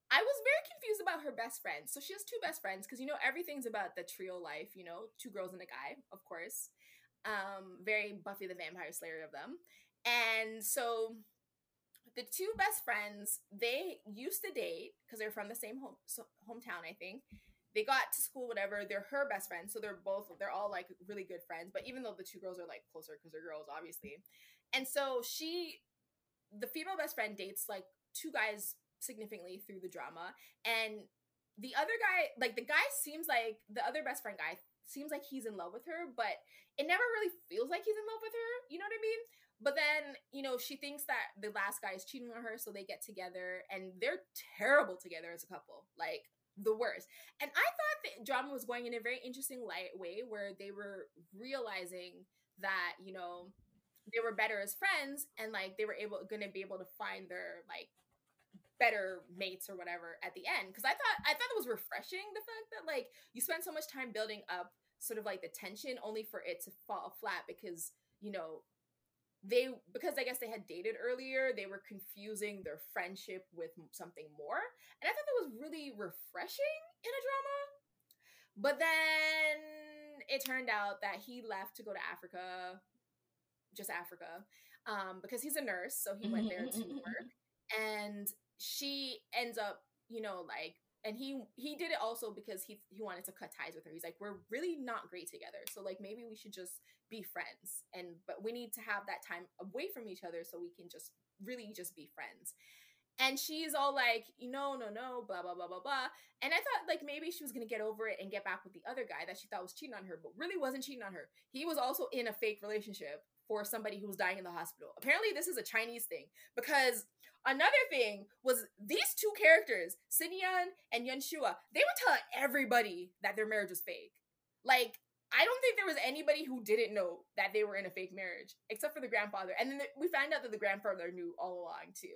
A: I was very confused about her best friend. So she has two best friends because you know everything's about the trio life. You know, two girls and a guy, of course um, very Buffy the Vampire Slayer of them. And so the two best friends, they used to date because they're from the same home so, hometown, I think. They got to school, whatever. They're her best friends, so they're both they're all like really good friends. But even though the two girls are like closer because they're girls, obviously, and so she, the female best friend, dates like two guys significantly through the drama, and the other guy, like the guy, seems like the other best friend guy seems like he's in love with her, but it never really feels like he's in love with her. You know what I mean? But then, you know, she thinks that the last guy is cheating on her, so they get together and they're terrible together as a couple. Like the worst. And I thought the drama was going in a very interesting light way where they were realizing that, you know, they were better as friends and like they were able gonna be able to find their like better mates or whatever at the end because i thought i thought it was refreshing the fact that like you spend so much time building up sort of like the tension only for it to fall flat because you know they because i guess they had dated earlier they were confusing their friendship with something more and i thought that was really refreshing in a drama. But then it turned out that he left to go to africa just africa um, because he's a nurse so he went there to mm-hmm, mm-hmm, mm-hmm. work and she ends up, you know, like and he he did it also because he he wanted to cut ties with her. He's like, we're really not great together, so like maybe we should just be friends, and but we need to have that time away from each other so we can just really just be friends. And she's all like, no, no, no, blah, blah, blah, blah, blah. And I thought like maybe she was gonna get over it and get back with the other guy that she thought was cheating on her, but really wasn't cheating on her. He was also in a fake relationship for somebody who was dying in the hospital. Apparently, this is a Chinese thing because another thing was these two characters, Xinyan and Yuan Shua, they would tell everybody that their marriage was fake. Like, I don't think there was anybody who didn't know that they were in a fake marriage, except for the grandfather. And then we found out that the grandfather knew all along, too.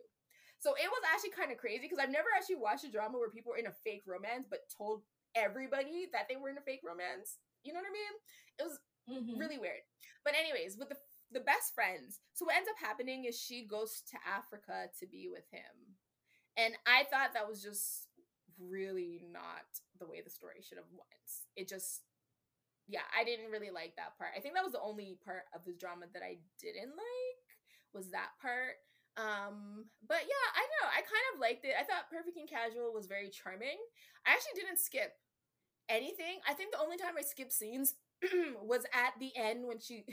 A: So it was actually kind of crazy because I've never actually watched a drama where people were in a fake romance but told everybody that they were in a fake romance. You know what I mean? It was mm-hmm. really weird. But anyways, with the the best friends. So what ends up happening is she goes to Africa to be with him. And I thought that was just really not the way the story should have went. It just yeah, I didn't really like that part. I think that was the only part of the drama that I didn't like was that part. Um, but yeah, I know. I kind of liked it. I thought Perfect and Casual was very charming. I actually didn't skip anything. I think the only time I skipped scenes was at the end when she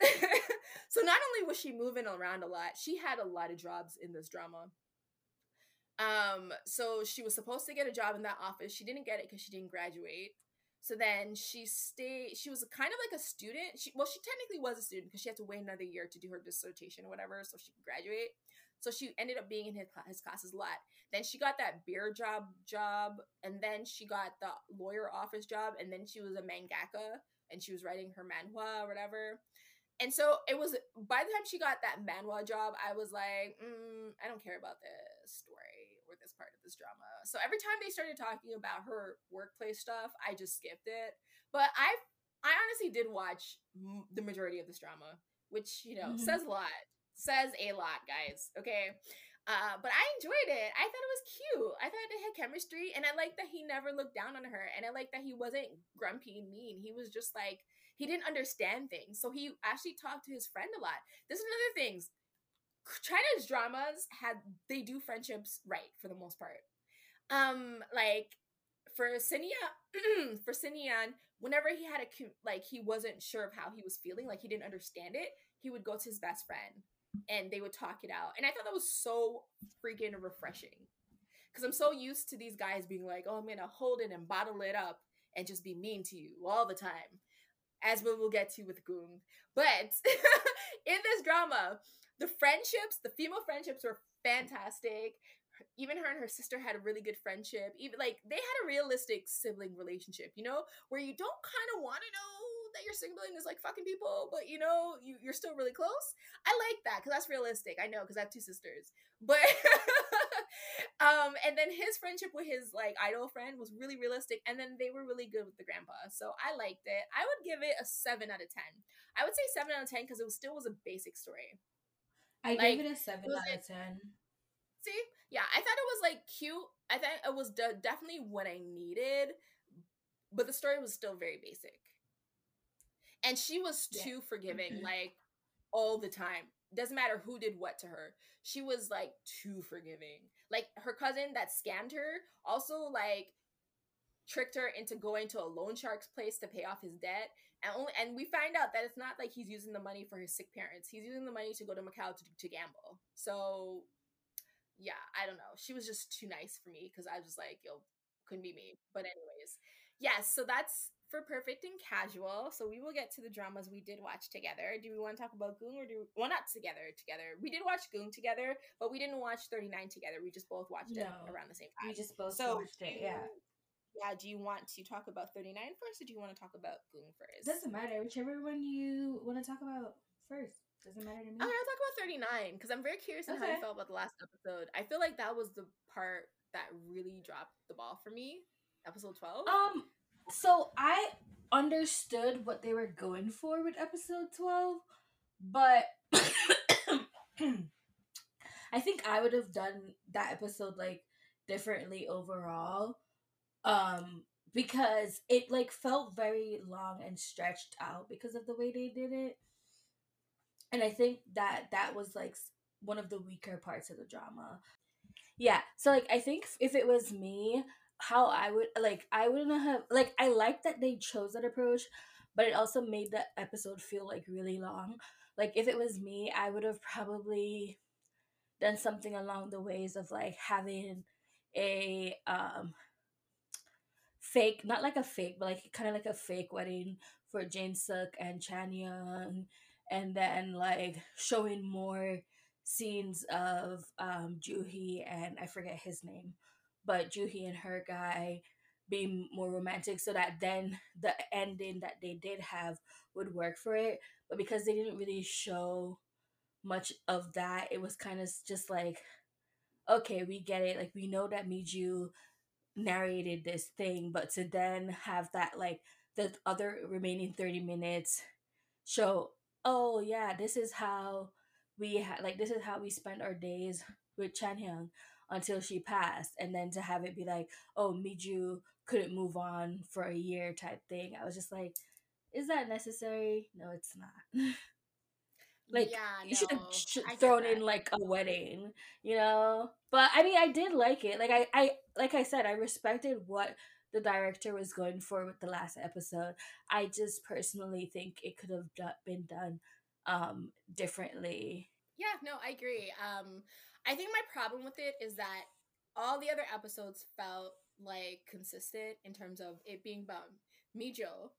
A: so not only was she moving around a lot, she had a lot of jobs in this drama. Um, so she was supposed to get a job in that office. She didn't get it because she didn't graduate. So then she stayed. She was kind of like a student. She well, she technically was a student because she had to wait another year to do her dissertation or whatever, so she could graduate. So she ended up being in his, his classes a lot. Then she got that beer job job, and then she got the lawyer office job, and then she was a mangaka and she was writing her manhwa or whatever. And so it was by the time she got that manhwa job, I was like, mm, I don't care about this story or this part of this drama. So every time they started talking about her workplace stuff, I just skipped it. But I, I honestly did watch m- the majority of this drama, which you know mm-hmm. says a lot. Says a lot, guys. Okay. Uh, but I enjoyed it. I thought it was cute. I thought they had chemistry, and I liked that he never looked down on her, and I liked that he wasn't grumpy and mean. He was just like he didn't understand things. So he actually talked to his friend a lot. This is another thing. China's dramas had they do friendships right for the most part. Um, like for Sinia, for Sinian, whenever he had a like he wasn't sure of how he was feeling, like he didn't understand it, he would go to his best friend and they would talk it out. And I thought that was so freaking refreshing. Cause I'm so used to these guys being like, oh, I'm gonna hold it and bottle it up and just be mean to you all the time as we will get to with Goong. But in this drama, the friendships, the female friendships were fantastic. Even her and her sister had a really good friendship. Even like they had a realistic sibling relationship, you know, where you don't kind of want to know that your sibling is like fucking people, but you know, you, you're still really close. I like that because that's realistic. I know because I have two sisters. But um, and then his friendship with his like idol friend was really realistic, and then they were really good with the grandpa. So I liked it. I would give it a seven out of ten. I would say seven out of ten because it was, still was a basic story.
B: I like, gave it a seven out of ten.
A: See, yeah, I thought it was like cute. I thought it was de- definitely what I needed, but the story was still very basic. And she was too yeah. forgiving, like all the time doesn't matter who did what to her. She was like too forgiving. Like her cousin that scammed her also like tricked her into going to a loan shark's place to pay off his debt. And only and we find out that it's not like he's using the money for his sick parents. He's using the money to go to Macau to, to gamble. So yeah, I don't know. She was just too nice for me because I was like, yo, couldn't be me. But anyways, yes, so that's for perfect and casual. So we will get to the dramas we did watch together. Do we want to talk about Goong or do we, well not together together. We did watch Goong together, but we didn't watch 39 together. We just both watched no, it around the same time.
B: We just both so, watched it, yeah.
A: Yeah, do you want to talk about 39 first or do you want to talk about Goong first?
B: Doesn't matter. Whichever one you want to talk about first. Doesn't matter to me.
A: I'm gonna talk about 39 because I'm very curious on how you felt about the last episode. I feel like that was the part that really dropped the ball for me. Episode 12.
B: Um so I understood what they were going for with episode 12, but I think I would have done that episode like differently overall. Um because it like felt very long and stretched out because of the way they did it. And I think that that was like one of the weaker parts of the drama. Yeah, so like I think if it was me, how I would like I wouldn't have like I like that they chose that approach, but it also made the episode feel like really long. Like if it was me, I would have probably done something along the ways of like having a um fake not like a fake but like kind of like a fake wedding for Jin Seok and Chan Young and then like showing more scenes of um Juhi and I forget his name but Juhi and her guy being more romantic so that then the ending that they did have would work for it. But because they didn't really show much of that it was kind of just like okay we get it. Like we know that Miju narrated this thing but to then have that like the other remaining 30 minutes show oh yeah this is how we like this is how we spent our days with Chan Young until she passed and then to have it be like oh Miju couldn't move on for a year type thing i was just like is that necessary? No it's not. Like yeah, you should have sh- thrown in like a wedding you know? But i mean i did like it like i i like i said i respected what the director was going for with the last episode. I just personally think it could have been done um differently.
A: Yeah no i agree um i think my problem with it is that all the other episodes felt like consistent in terms of it being about Mijo.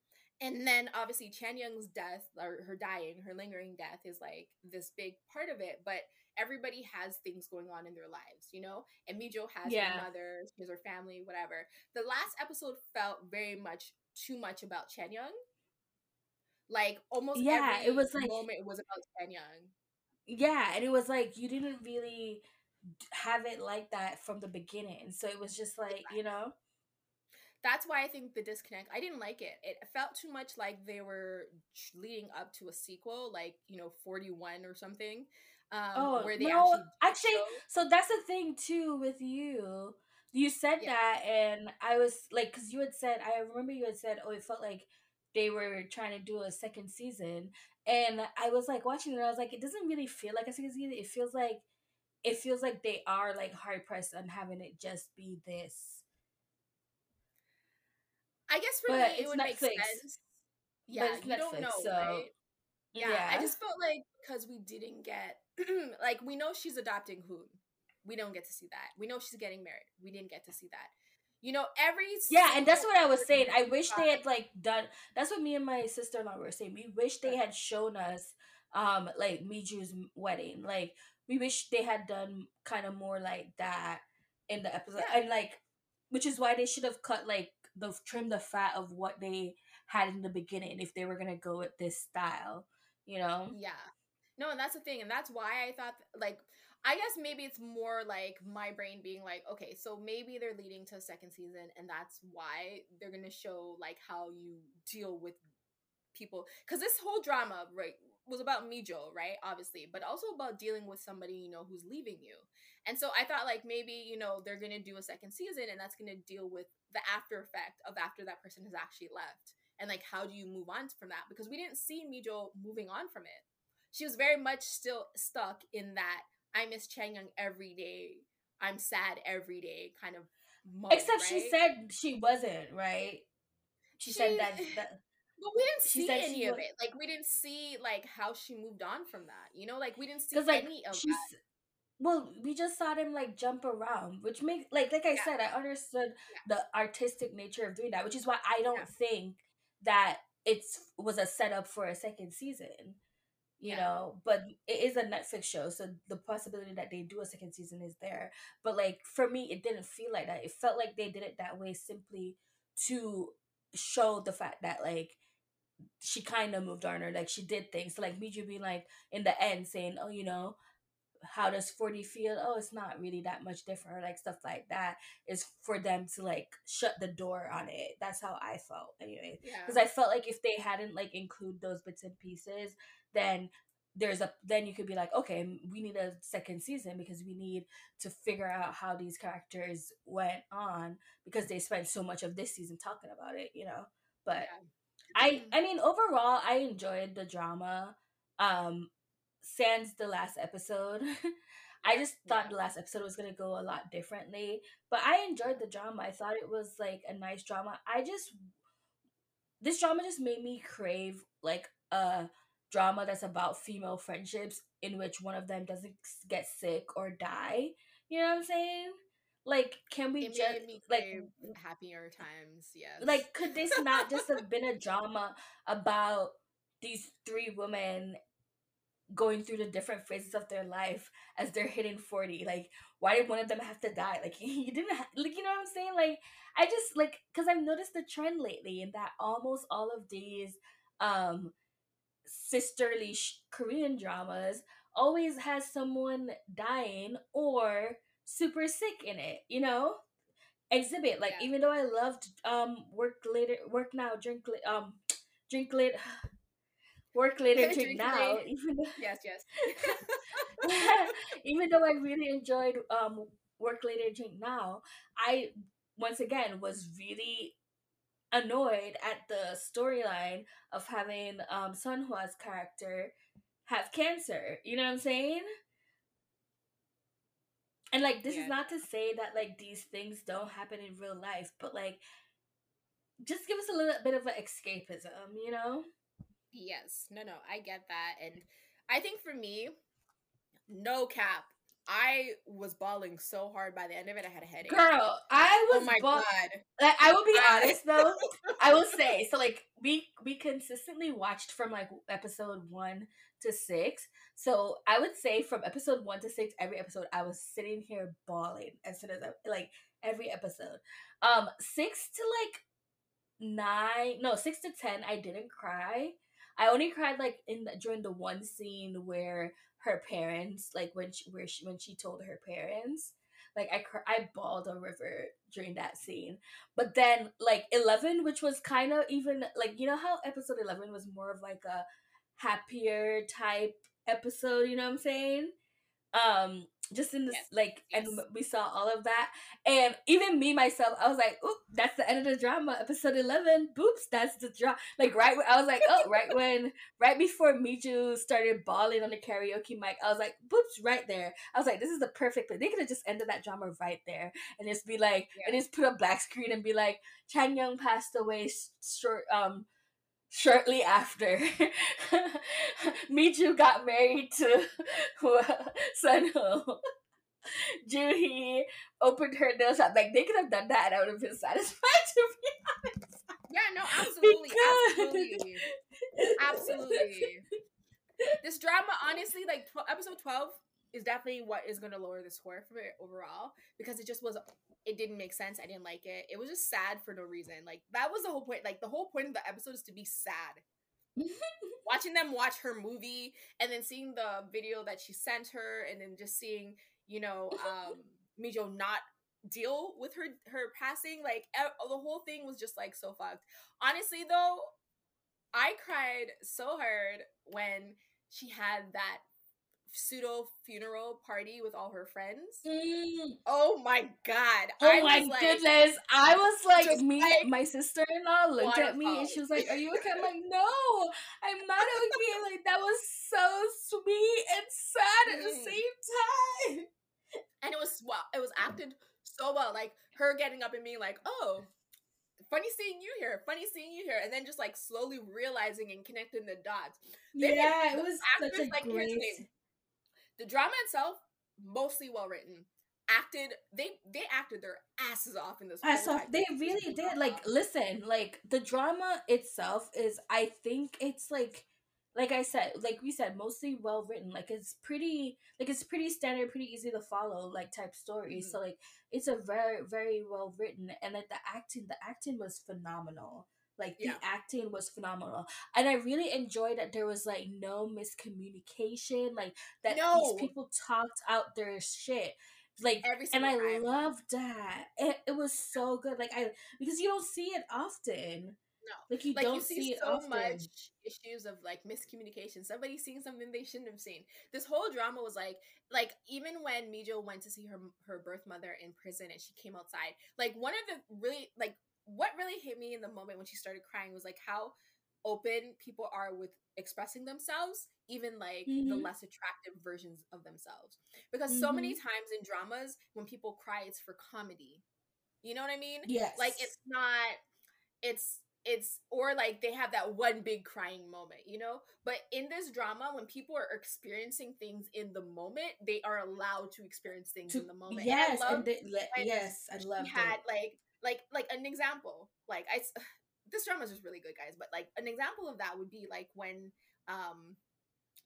A: And then obviously Chan Young's death or her dying, her lingering death is like this big part of it. But everybody has things going on in their lives, you know? And Mijo has yeah. her mother, she has her family, whatever. The last episode felt very much too much about Chan Young. Like almost yeah, it was like moment it was about Chan Young.
B: Yeah, and it was like you didn't really have it like that from the beginning. So it was just like, you know.
A: That's why I think the disconnect, I didn't like it. It felt too much like they were leading up to a sequel, like, you know, 41 or something. Um,
B: oh, where they no, actually, actually so that's the thing too with you. You said yeah. that, and I was like, because you had said, I remember you had said, oh, it felt like they were trying to do a second season. And I was like watching it, I was like, it doesn't really feel like a second season. It feels like it feels like they are like hard pressed on having it just be this.
A: I guess for but me it would Netflix. make sense. Yeah, you Netflix, don't know, so, right? Yeah, yeah, I just felt like because we didn't get like we know she's adopting Hoon. We don't get to see that. We know she's getting married. We didn't get to see that. You know, every
B: yeah, and that's what I was saying. I wish they had like done. That's what me and my sister in law were saying. We wish they had shown us, um, like Miju's wedding. Like we wish they had done kind of more like that in the episode yeah. and like which is why they should have cut like the trim the fat of what they had in the beginning if they were gonna go with this style you know
A: yeah no and that's the thing and that's why i thought like i guess maybe it's more like my brain being like okay so maybe they're leading to a second season and that's why they're gonna show like how you deal with people because this whole drama right was about Mijo, right? Obviously, but also about dealing with somebody, you know, who's leaving you. And so I thought like maybe, you know, they're to do a second season and that's to deal with the after effect of after that person has actually left. And like how do you move on from that? Because we didn't see Mijo moving on from it. She was very much still stuck in that I miss Chan Young every day. I'm sad every day kind of
B: mode, Except right? she said she wasn't, right? She, she said that, that
A: but we didn't see any of it. Like we didn't see like how she moved on from that. You know, like we didn't see like, any of that.
B: Well, we just saw them like jump around, which makes like like I yeah. said, I understood yeah. the artistic nature of doing that, which is why I don't yeah. think that it's was a setup for a second season. You know, but it is a Netflix show, so the possibility that they do a second season is there. But like for me, it didn't feel like that. It felt like they did it that way simply to show the fact that like she kind of moved on or like she did things. So like Miju being like in the end saying, oh, you know, how does 40 feel? Oh, it's not really that much different, or like stuff like that is for them to like shut the door on it. That's how I felt anyway. Because yeah. I felt like if they hadn't like include those bits and pieces, then there's a then you could be like, okay, we need a second season because we need to figure out how these characters went on because they spent so much of this season talking about it, you know. But yeah I mm-hmm. I mean overall I enjoyed the drama. Um sans the last episode. I just thought yeah. the last episode was gonna go a lot differently. But I enjoyed the drama. I thought it was like a nice drama. I just this drama just made me crave like a drama that's about female friendships in which one of them doesn't get sick or die. You know what I'm saying? Like, can we just like
A: happier times? Yes.
B: Like, could this not just have been a drama about these three women going through the different phases of their life as they're hitting 40 like why did one of them have to die like you didn't have, like you know what i'm saying like i just like because i've noticed the trend lately in that almost all of these um sisterly sh- korean dramas always has someone dying or super sick in it you know exhibit like yeah. even though i loved um work later work now drink um drink late work later, drink, now. Even though,
A: yes, yes.
B: even though I really enjoyed um work later, drink now, I once again was really annoyed at the storyline of having um, Sun Hua's character have cancer. You know what I'm saying? And like this yeah. is not to say that like these things don't happen in real life, but like just give us a little bit of an escapism, you know?
A: Yes. No, no, I get that. And I think for me, no cap. I was bawling so hard by the end of it. I had a headache.
B: Girl, I oh was. Oh my god! Like, I will be honest though. I will say so. Like we we consistently watched from like episode one to six. So I would say from episode one to six, every episode I was sitting here bawling as soon as I like every episode. Um, six to like nine, no, six to ten, I didn't cry I only cried like in the, during the one scene where her parents, like when she, where she, when she told her parents, like I cr- I bawled a river during that scene. But then like eleven, which was kind of even like you know how episode eleven was more of like a happier type episode. You know what I'm saying? Um, just in this yes. like yes. and we saw all of that and even me myself i was like oh that's the end of the drama episode 11 boops that's the drama like right when, i was like oh right when right before miju started bawling on the karaoke mic i was like boops right there i was like this is the perfect they could have just ended that drama right there and just be like yeah. and just put a black screen and be like chang young passed away short um shortly after Miju got married to Sunho. Juhi opened her nail up. Like they could have done that and I would have been satisfied to be honest.
A: Yeah, no, absolutely. Absolutely. absolutely. This drama, honestly, like episode 12 is definitely what is going to lower the score for it overall because it just was it didn't make sense. I didn't like it. It was just sad for no reason. Like that was the whole point. Like the whole point of the episode is to be sad. Watching them watch her movie and then seeing the video that she sent her and then just seeing, you know, um Mijo not deal with her her passing, like the whole thing was just like so fucked. Honestly though, I cried so hard when she had that pseudo funeral party with all her friends. Mm. Oh my god!
B: Oh I my like, goodness! I was like, me, like, my sister in law looked at me and she was like, "Are you okay?" I'm like, "No, I'm not okay." like that was so sweet and sad at the mm. same time.
A: And it was well, it was acted so well. Like her getting up and being like, "Oh." funny seeing you here, funny seeing you here, and then just like slowly realizing and connecting the dots.
B: They yeah, it was actors, such a like, great
A: the drama itself mostly well written acted they they acted their asses off in this
B: ass off. They really did. Like listen like the drama itself is i think it's like like i said like we said mostly well written like it's pretty like it's pretty standard pretty easy to follow like type story. Mm-hmm. so like it's a very very well written and like the acting the acting was phenomenal like the acting was phenomenal. And I really enjoyed that there was like no miscommunication, like that no. these people talked out their shit. Like and I time. loved that. It, it was so good. Like I because you don't see it often.
A: No.
B: Like you like don't you see, see so often. much
A: issues of like miscommunication. Somebody seeing something they shouldn't have seen. This whole drama was like like even when Mijo went to see her her birth mother in prison and she came outside, like one of the really like what really hit me in the moment when she started crying was like how open people are with expressing themselves, even like mm-hmm. the less attractive versions of themselves. Because mm-hmm. so many mm-hmm. times in dramas, when people cry, it's for comedy. You know what I mean?
B: Yes.
A: Like it's not, it's, it's, or like they have that one big crying moment, you know? But in this drama, when people are experiencing things in the moment, they are allowed to experience things to, in the moment.
B: Yes. And, and they, yes. I love
A: had like, like, like an example, like I, this drama is just really good, guys. But like an example of that would be like when um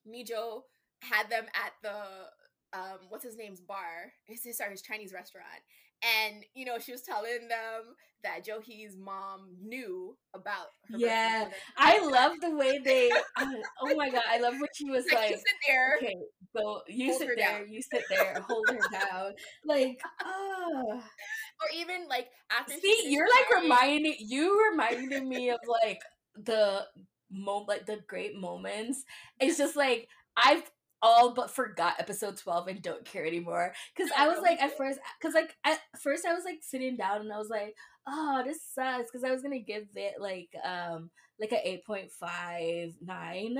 A: Mijo had them at the um what's his name's bar. His, his sorry, his Chinese restaurant. And you know, she was telling them that Johee's mom knew about
B: Yeah. I love the way they oh my god, I love what she was like, like
A: sit there.
B: Okay, so you sit there, down. you sit there, hold her down. Like, oh
A: or even like after
B: see you're like reminding you reminding me of like the moment like the great moments it's just like i've all but forgot episode 12 and don't care anymore because i was like at first because like at first i was like sitting down and i was like oh this sucks because i was gonna give it like um like a 8.59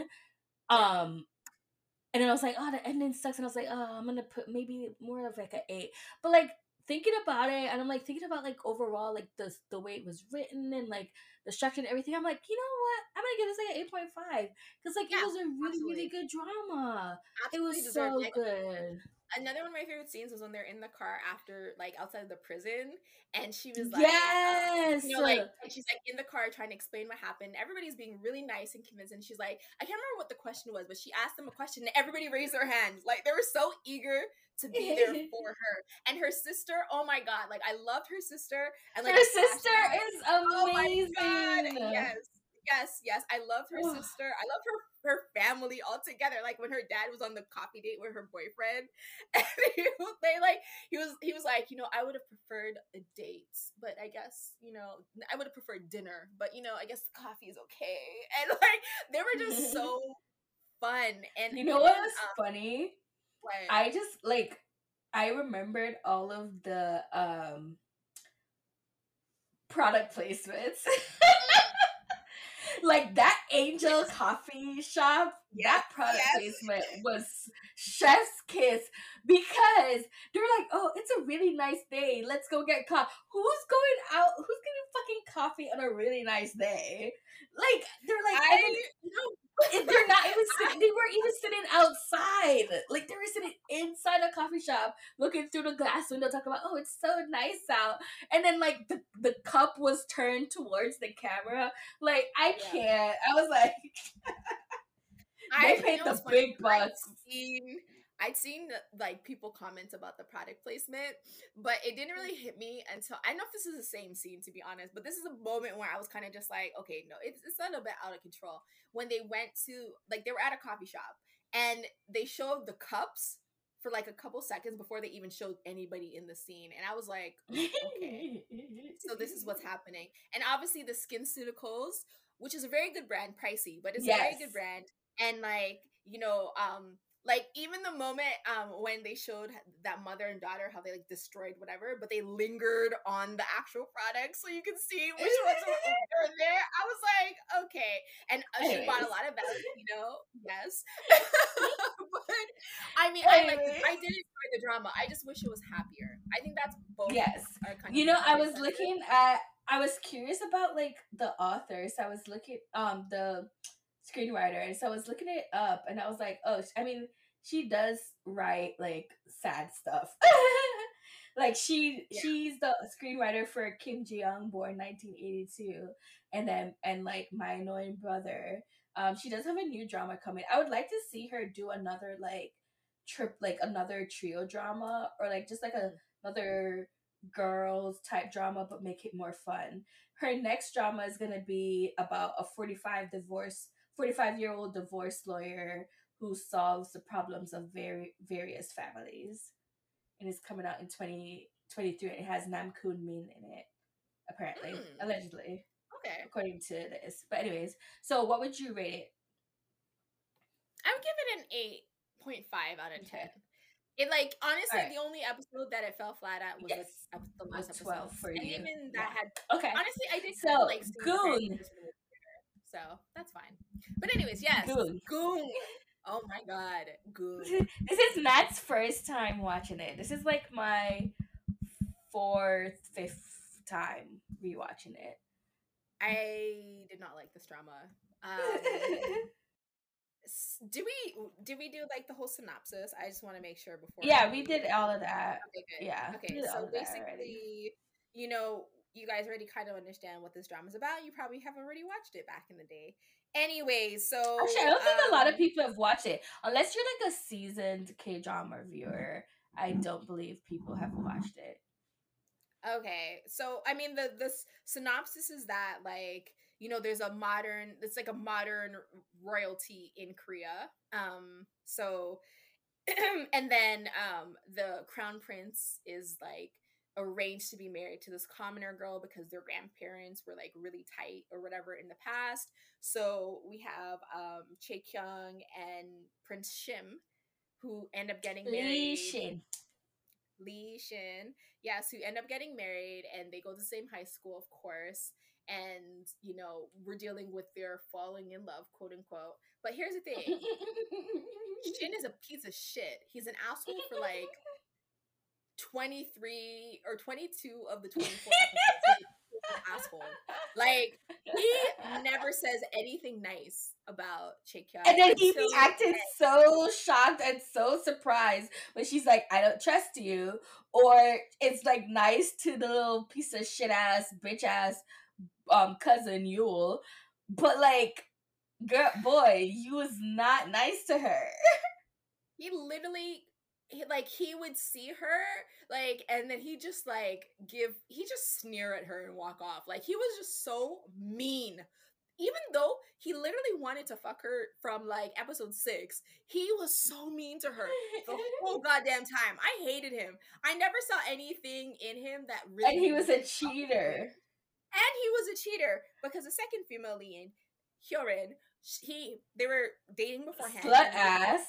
B: um and then I was like, oh, the ending sucks. And I was like, oh, I'm gonna put maybe more of like an eight. But like thinking about it and I'm like thinking about like overall like the the way it was written and like the structure and everything. I'm like, you know what? I'm gonna give this like an eight point five because like yeah, it was a really absolutely. really good drama. Absolutely it was so it. good
A: another one of my favorite scenes was when they're in the car after like outside of the prison and she was
B: like yes
A: you know like she's like in the car trying to explain what happened everybody's being really nice and convincing she's like i can't remember what the question was but she asked them a question and everybody raised their hands like they were so eager to be there for her and her sister oh my god like i loved her sister and like
B: her sister is amazing
A: oh yes yes yes i love her sister i love her her family all together. Like when her dad was on the coffee date with her boyfriend, and he, they like he was he was like, you know, I would have preferred a date, but I guess you know I would have preferred dinner, but you know I guess coffee is okay. And like they were just so fun. And
B: you know what was um, funny? I just like I remembered all of the um product placements. like that Angel Coffee Shop, yes, that product yes. placement was chef's kiss because they're like, oh, it's a really nice day. Let's go get coffee. Who's going out? Who's getting fucking coffee on a really nice day? Like they're like, I, they're not even sitting. They weren't even sitting outside. Like they were sitting inside a coffee shop, looking through the glass window, talking about, "Oh, it's so nice out." And then like the the cup was turned towards the camera. Like I yeah. can't. I was like, they paid the big bucks.
A: I'd seen like people comment about the product placement, but it didn't really hit me until I don't know if this is the same scene to be honest, but this is a moment where I was kind of just like, okay, no, it's it's a little bit out of control. When they went to like they were at a coffee shop and they showed the cups for like a couple seconds before they even showed anybody in the scene, and I was like, okay, so this is what's happening. And obviously the SkinCeuticals, which is a very good brand, pricey, but it's yes. a very good brand, and like you know, um, like even the moment um when they showed that mother and daughter how they like destroyed whatever but they lingered on the actual product so you can see which ones were there i was like okay. And uh, she bought a lot of know? Yes. But i mean i like i did enjoy the drama i just wish it was happier. I think that's both
B: yes. you know i was looking at i was curious about like the authors i was looking um the screenwriter. And so I was looking it up and I was like, oh, I mean, she does write like sad stuff. like she yeah. she's the screenwriter for Kim Ji Young, born 1982, and then and like My Annoying Brother. Um, she does have a new drama coming. I would like to see her do another like trip, like another trio drama, or like just like a, another girls type drama, but make it more fun. Her next drama is gonna be about a 45 divorce 45 year old divorce lawyer who solves the problems of very various families. And it's coming out in 2023. it has Namgoong Min in it, apparently, mm. allegedly.
A: Okay.
B: According to this. But, anyways, so what would you rate it?
A: I would give it an 8.5 out of 10. Okay. It like honestly, right. the only episode that it fell flat at was yes. the, the last episode,
B: for
A: and
B: you.
A: even that
B: yeah.
A: had
B: okay.
A: Honestly, I did
B: so like Goong.
A: So that's fine. But anyways, yes, Goong. Goong. Oh my god, Goong.
B: This is Matt's first time watching it. This is like my fourth, fifth time rewatching it.
A: I did not like this drama. Um, do we did we do like the whole synopsis? I just want to make sure before.
B: Yeah, we did all of that. Okay, good. Yeah.
A: Okay, so basically, you know, you guys already kind of understand what this drama is about. You probably have already watched it back in the day. Anyway, so
B: actually, I don't think um, a lot of um people have watched it unless you're like a seasoned K drama viewer. I don't believe people have watched it.
A: Okay, so I mean the the synopsis is that like you know there's a modern it's like a modern royalty in Korea. Um, so and then um the crown prince is like arranged to be married to this commoner girl because their grandparents were like really tight or whatever in the past. So we have um Chae Kyung and Prince Shim who end up getting married. Lee Shin. Lee Shin. Yes, who end up getting married and they go to the same high school, of course. And, you know, we're dealing with their falling in love, quote unquote. But here's the thing Shin is a piece of shit. He's an asshole for like 23 or 22 of the 24 episodes. asshole. Like he never says anything nice about Chaekyeon.
B: And then he acted so shocked and so surprised when she's like, "I don't trust you," or it's like nice to the little piece of shit ass bitch ass um cousin Yule, but like, girl, boy, you was not nice to her.
A: he literally like he would see her like and then he just like give he just sneer at her and walk off. Like he was just so mean. Even though he literally wanted to fuck her from like episode six he was so mean to her the whole goddamn time. I hated him. I never saw anything in him that
B: really and he was a cheater.
A: And he was a cheater because the second female lead Hyorin he they were dating beforehand.
B: Slut ass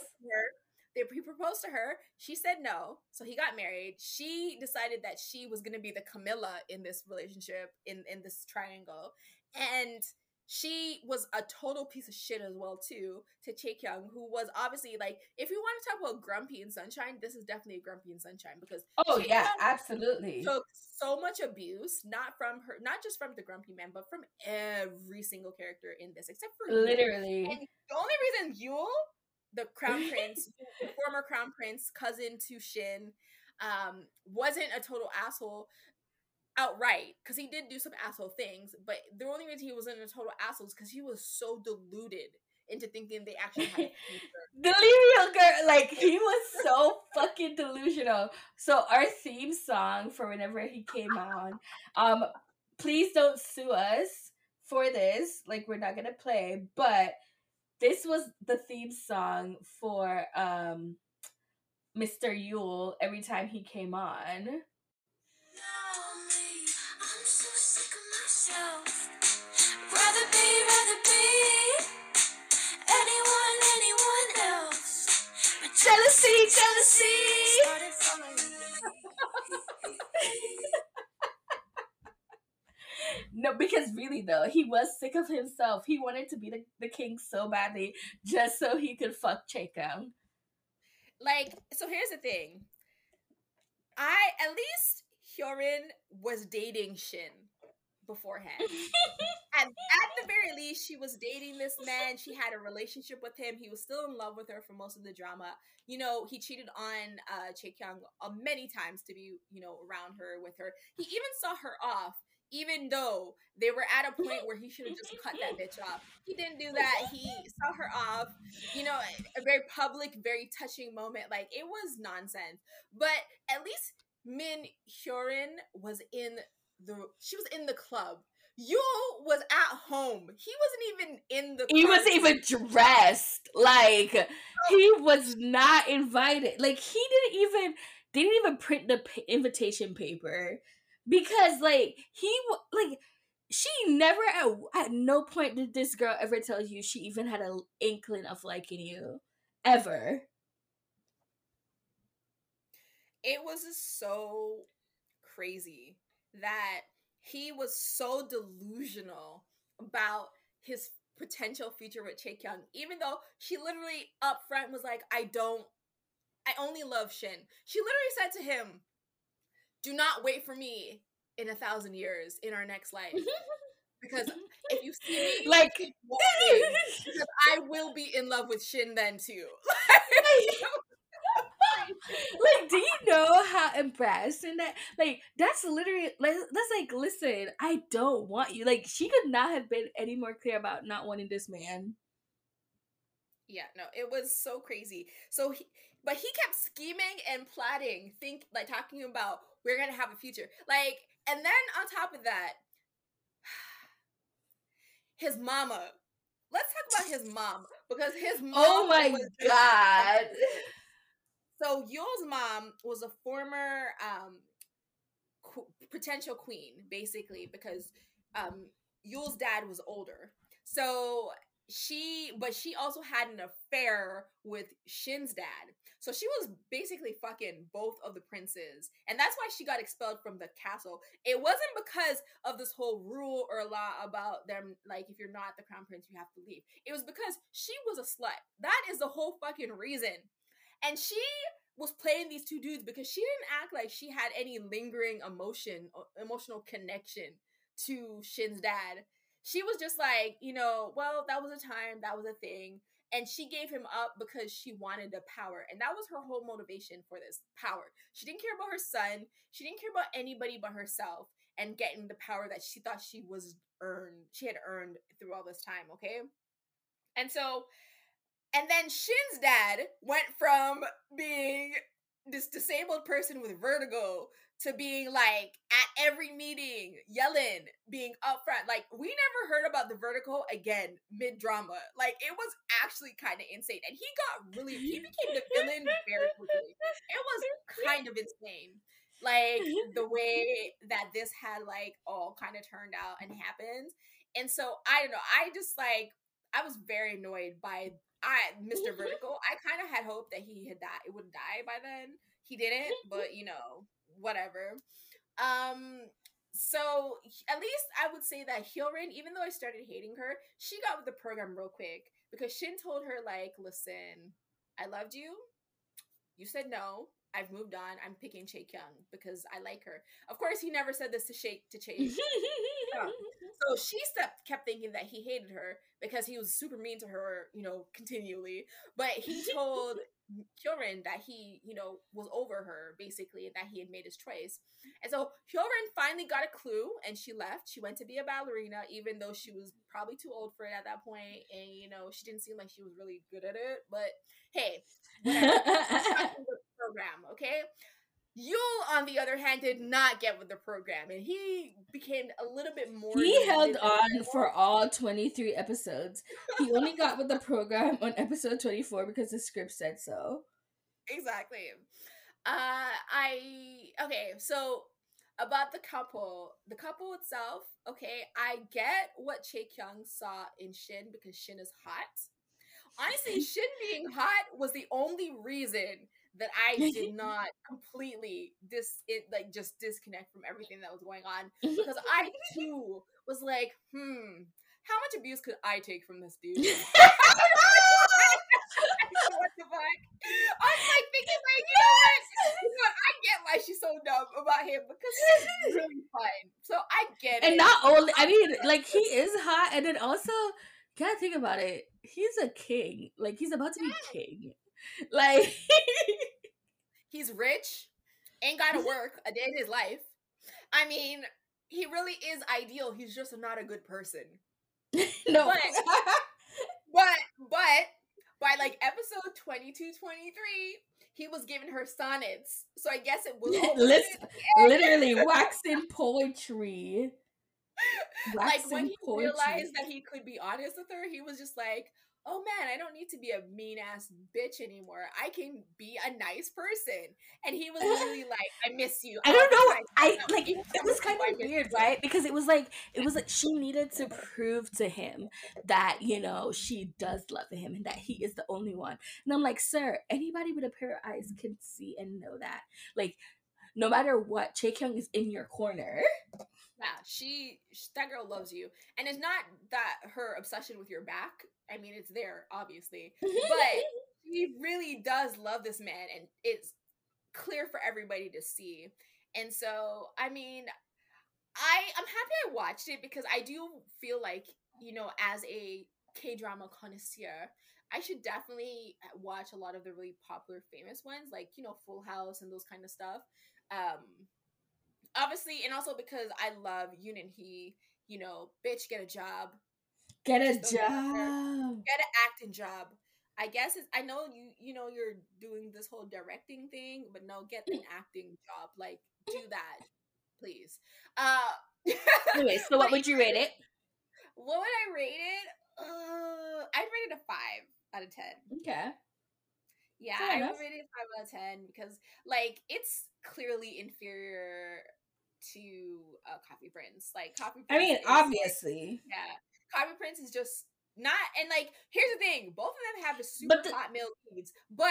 A: he proposed to her. She said no, so he got married. She decided that she was going to be the Camilla in this relationship in in this triangle, and she was a total piece of shit as well too to Chaekyeong, who was obviously like, if you want to talk about grumpy and sunshine, this is definitely a grumpy and sunshine because
B: oh yeah, absolutely
A: took so much abuse, not from her, not just from the grumpy man, but from every single character in this, except for
B: literally.
A: Yule. And the only reason Yule the crown prince, the former crown prince, cousin to Shin, um, wasn't a total asshole outright because he did do some asshole things. But the only reason he wasn't a total asshole is because he was so deluded into thinking they actually had
B: Delirial girl, like he was so fucking delusional. So our theme song for whenever he came on, um, please don't sue us for this. Like we're not gonna play, but this was the theme song for um Mr. Yule every time he came on. Jealousy, jealousy. No, because really though, he was sick of himself. He wanted to be the, the king so badly just so he could fuck Chaekyeong.
A: Like, so here's the thing. I at least Hyorin was dating Shin beforehand. and at the very least, she was dating this man. She had a relationship with him. He was still in love with her for most of the drama. You know, he cheated on uh, Chaekyeong uh, many times to be, you know, around her with her. He even saw her off even though they were at a point where he should have just cut that bitch off. He didn't do that. He saw her off, you know, a very public, very touching moment. Like it was nonsense. But at least Min Hyorin was in the she was in the club. Yule was at home. He wasn't even in the.
B: He wasn't even dressed. Like oh. he was not invited. Like he didn't even. They didn't even print the p- invitation paper because like he like she never at, at no point did this girl ever tell you she even had an inkling of liking you ever
A: it was so crazy that he was so delusional about his potential future with Chaekyung, even though she literally up front was like, I don't, I only love Shin. She literally said to him, Do not wait for me in a thousand years in our next life. because if you see me, like, because I will be in love with Shin then too.
B: like, do you know how embarrassing that? Like, that's literally like that's like, listen, I don't want you. Like, she could not have been any more clear about not wanting this man.
A: Yeah, no, it was so crazy. So he, but he kept scheming and plotting, think like talking about we're gonna have a future, like, and then on top of that, his mama. Let's talk about his mom because his mom.
B: Oh my god.
A: So Yule's mom was a former um, qu- potential queen, basically, because um, Yule's dad was older. So she, but she also had an affair with Shin's dad. So she was basically fucking both of the princes. And that's why she got expelled from the castle. It wasn't because of this whole rule or law about them, like, if you're not the crown prince, you have to leave. It was because she was a slut. That is the whole fucking reason. And she was playing these two dudes because she didn't act like she had any lingering emotion, emotional connection to Shin's dad. She was just like, you know, well, that was a time, that was a thing. And she gave him up because she wanted the power. And that was her whole motivation for this power. She didn't care about her son. She didn't care about anybody but herself and getting the power that she thought she was earned, she had earned through all this time, okay? And so and then Shin's dad went from being this disabled person with vertigo to being like at every meeting yelling, being upfront. Like we never heard about the vertical again mid drama. Like it was actually kind of insane, and he got really he became the villain very quickly. It was kind of insane, like the way that this had like all kind of turned out and happened. And so I don't know. I just like I was very annoyed by I Mr. Vertical, I kind of had hoped that he had died. It would die by then. He didn't, but you know, whatever. Um, so at least I would say that Hyorin, even though I started hating her, she got with the program real quick because Shin told her like, "Listen, I loved you. You said no. I've moved on. I'm picking Chaekyung because I like her. Of course, he never said this to Shake to Chae. So she kept kept thinking that he hated her because he was super mean to her, you know, continually. But he told Hyorin that he, you know, was over her basically, and that he had made his choice. And so Hyorin finally got a clue, and she left. She went to be a ballerina, even though she was probably too old for it at that point, and you know, she didn't seem like she was really good at it. But hey, program, okay? Yule, on the other hand, did not get with the program, and he became a little bit more.
B: He held on for all twenty three episodes. He only got with the program on episode twenty four because the script said so.
A: Exactly. Uh, I okay. So about the couple, the couple itself. Okay, I get what Chaekyung saw in Shin because Shin is hot. Honestly, Shin being hot was the only reason that I did not completely dis it like just disconnect from everything that was going on because I too was like, hmm, how much abuse could I take from this dude? what the fuck? I was like thinking like, you know what? You know what? I get why she's so dumb about him because he's really fun. So I get
B: and
A: it.
B: And not only I mean, like he is hot and then also gotta think about it. He's a king. Like he's about to be king. Like
A: he's rich, ain't gotta work a day in his life. I mean, he really is ideal. He's just not a good person. no. But, but but by like episode 22 23 he was giving her sonnets so i guess it was
B: literally waxing poetry
A: waxing like when he poetry. realized that he could be honest with her he was just like oh man, I don't need to be a mean ass bitch anymore. I can be a nice person. And he was literally like, I miss you.
B: I don't know. I like it was kind of weird, right? Because it was like it was like she needed to prove to him that, you know, she does love him and that he is the only one. And I'm like, sir, anybody with a pair of eyes can see and know that. Like, no matter what, Chaekyung is in your corner.
A: Yeah, she that girl loves you, and it's not that her obsession with your back. I mean, it's there obviously, but she really does love this man, and it's clear for everybody to see. And so, I mean, I I'm happy I watched it because I do feel like you know, as a K drama connoisseur, I should definitely watch a lot of the really popular, famous ones, like you know, Full House and those kind of stuff. Um, obviously, and also because I love Yoon Eun-hye. You know, bitch, get a job.
B: Get a job.
A: Get an acting job. I guess it's, I know you you know you're doing this whole directing thing, but no, get an acting job. Like do that, please. Uh
B: anyway, so what would you rate it?
A: What would I rate it? Uh I'd rate it a five out of ten.
B: Okay.
A: Yeah, I would rate it five out of ten because like it's clearly inferior to uh, Coffee Prince. Like Coffee Prince.
B: I mean, obviously.
A: Like, yeah. Coffee Prince is just not and like here's the thing both of them have the super the, hot male leads but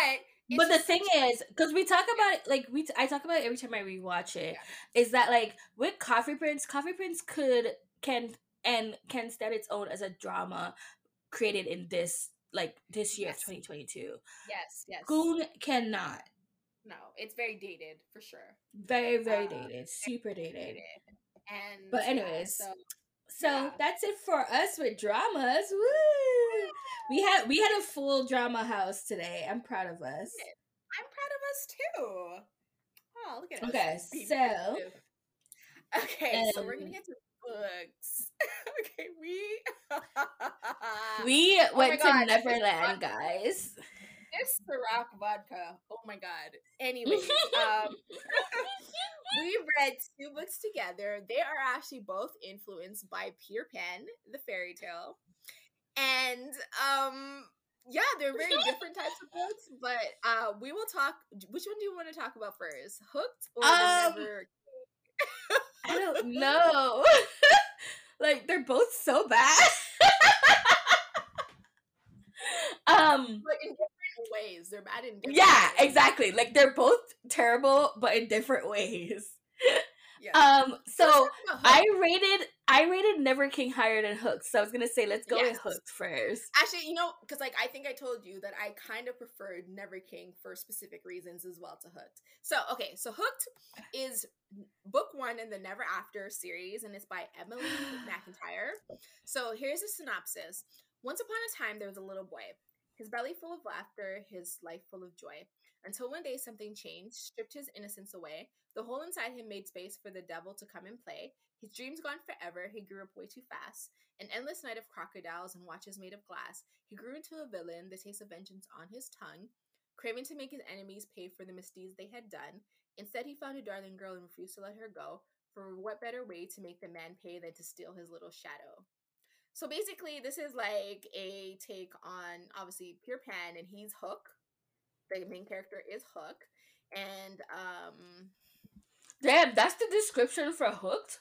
B: but the thing is because we talk about it like we t- i talk about it every time i rewatch it yeah. is that like with coffee prince coffee prince could can and can stand its own as a drama created in this like this year yes. 2022
A: yes yes
B: Goong cannot
A: no it's very dated for sure
B: very very uh, dated super dated. dated.
A: and
B: but anyways yeah, so so yeah. that's it for us with dramas. Woo! We had we had a full drama house today. I'm proud of us.
A: I'm proud of us too. Oh, look at
B: okay,
A: us.
B: Okay, so
A: Okay, um, so we're gonna get to books. okay, we
B: we oh went to Neverland, guys
A: this Ciroc vodka. Oh my god. Anyway, um, we read two books together. They are actually both influenced by Peter Pan, the fairy tale, and um, yeah, they're very different types of books. But uh, we will talk. Which one do you want to talk about first? Hooked or um, Never?
B: I don't know. like they're both so bad. um,
A: but in ways. They're bad in
B: different Yeah, ways. exactly. Like they're both terrible, but in different ways. Yeah. Um, so I rated I rated Never King higher than Hooked. So I was gonna say let's go yes. with Hooked first.
A: Actually, you know, because like I think I told you that I kind of preferred Never King for specific reasons as well to Hooked. So okay, so Hooked is book one in the Never After series, and it's by Emily McIntyre. So here's a synopsis. Once upon a time, there was a little boy. His belly full of laughter, his life full of joy. Until one day something changed, stripped his innocence away. The hole inside him made space for the devil to come and play. His dreams gone forever, he grew up way too fast. An endless night of crocodiles and watches made of glass. He grew into a villain, the taste of vengeance on his tongue, craving to make his enemies pay for the misdeeds they had done. Instead, he found a darling girl and refused to let her go. For what better way to make the man pay than to steal his little shadow? So basically, this is like a take on obviously Peter Pan, and he's Hook. The main character is Hook, and um,
B: damn, that's the description for Hooked.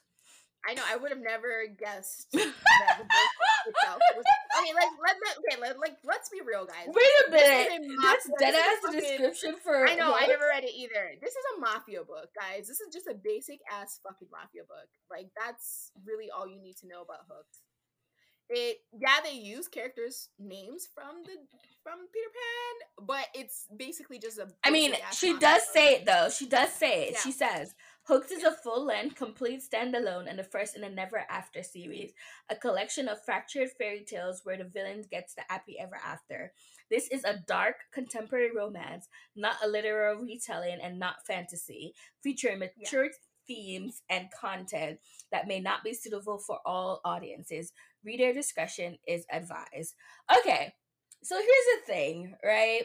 A: I know. I would have never guessed that the book itself was. Okay, like let, let okay, let, like let's be real, guys.
B: Wait a minute. That's dead ass description for.
A: I know. Hooked? I never read it either. This is a mafia book, guys. This is just a basic ass fucking mafia book. Like that's really all you need to know about Hooked it yeah they use characters names from the from peter pan but it's basically just a
B: i mean she does say it though. She does say it. Yeah. she says hooked is a full-length complete standalone and the first in a never after series. A collection of fractured fairy tales where the villain gets the happy ever after. This is a dark contemporary romance not a literal retelling and not fantasy featuring mature yeah themes and content that may not be suitable for all audiences. Reader discretion is advised. Okay, so here's the thing, right?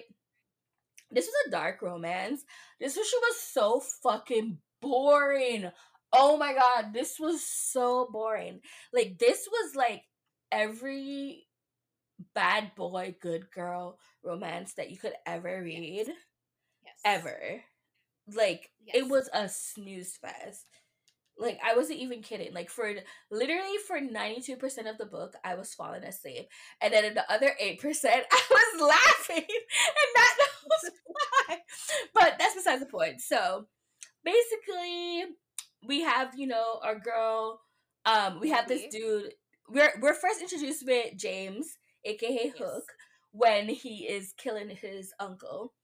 B: This was a dark romance. This was, was so fucking boring. Oh my god, this was so boring. Like this was like every bad boy, good girl romance that you could ever read. Yes. yes. Ever. Like yes. it was a snooze fest. Like I wasn't even kidding. Like for literally for 92% of the book, I was falling asleep. And then in the other 8%, I was laughing. And that was why. But that's besides the point. So basically, we have, you know, our girl Um, we have this dude. We're we're first introduced with James, aka yes. Hook, when he is killing his uncle,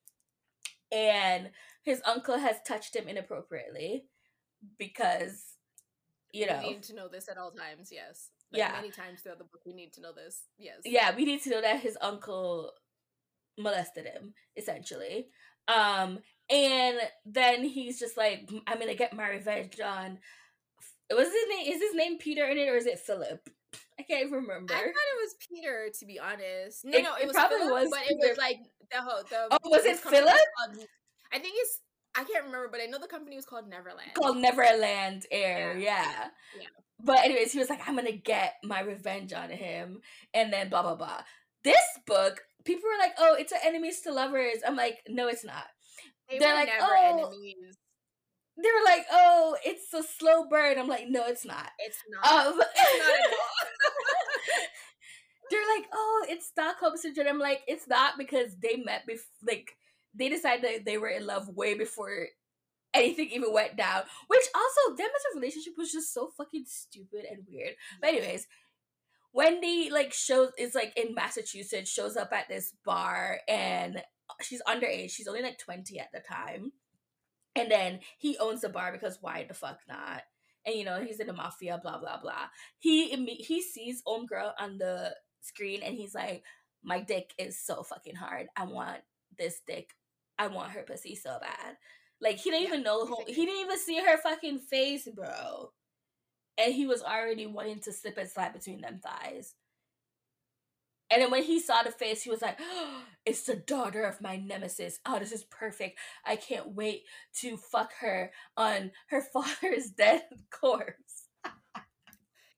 B: and his uncle has touched him inappropriately because you know
A: we need to know this at all times. Yes, like yeah, many times throughout the book we need to know this. Yes,
B: yeah, we need to know that his uncle molested him essentially. Um, and then he's just like, I'm gonna get my revenge on. Was his name? Is his name Peter in it, or is it Philip? I can't even remember. I
A: thought it was Peter, to be honest. No, it, no, it, it was probably Philip, was, but Peter. it was like the whole. the.
B: Oh, was it Philip?
A: I think it's. I can't remember, but I know the company was called Neverland.
B: Called Neverland Air, yeah. yeah. yeah. But anyways, he was like, "I'm gonna get my revenge on him," and then blah blah blah. This book, people were like, "Oh, it's an enemies to lovers." I'm like, "No, it's not." They They're like, "Oh." Enemies they were like, "Oh, it's a slow burn." I'm like, "No, it's not.
A: It's not. Um, it's not at all."
B: They're like, "Oh, it's Stockholm syndrome." I'm like, "It's not because they met before. Like, they decided that they were in love way before anything even went down." Which also, them as a relationship was just so fucking stupid and weird. But anyways. Wendy like shows is like in Massachusetts, shows up at this bar and she's underage. She's only like 20 at the time and then he owns the bar because why the fuck not? And you know he's in the mafia, blah blah blah. He he sees Om Girl on the screen and he's like, "My dick is so fucking hard. I want this dick. I want her pussy so bad." Like he didn't yeah, even know who, he didn't even see her fucking face, bro. And he was already wanting to slip and slide between them thighs. And then when he saw the face, he was like, oh, It's the daughter of my nemesis. Oh, this is perfect. I can't wait to fuck her on her father's dead corpse.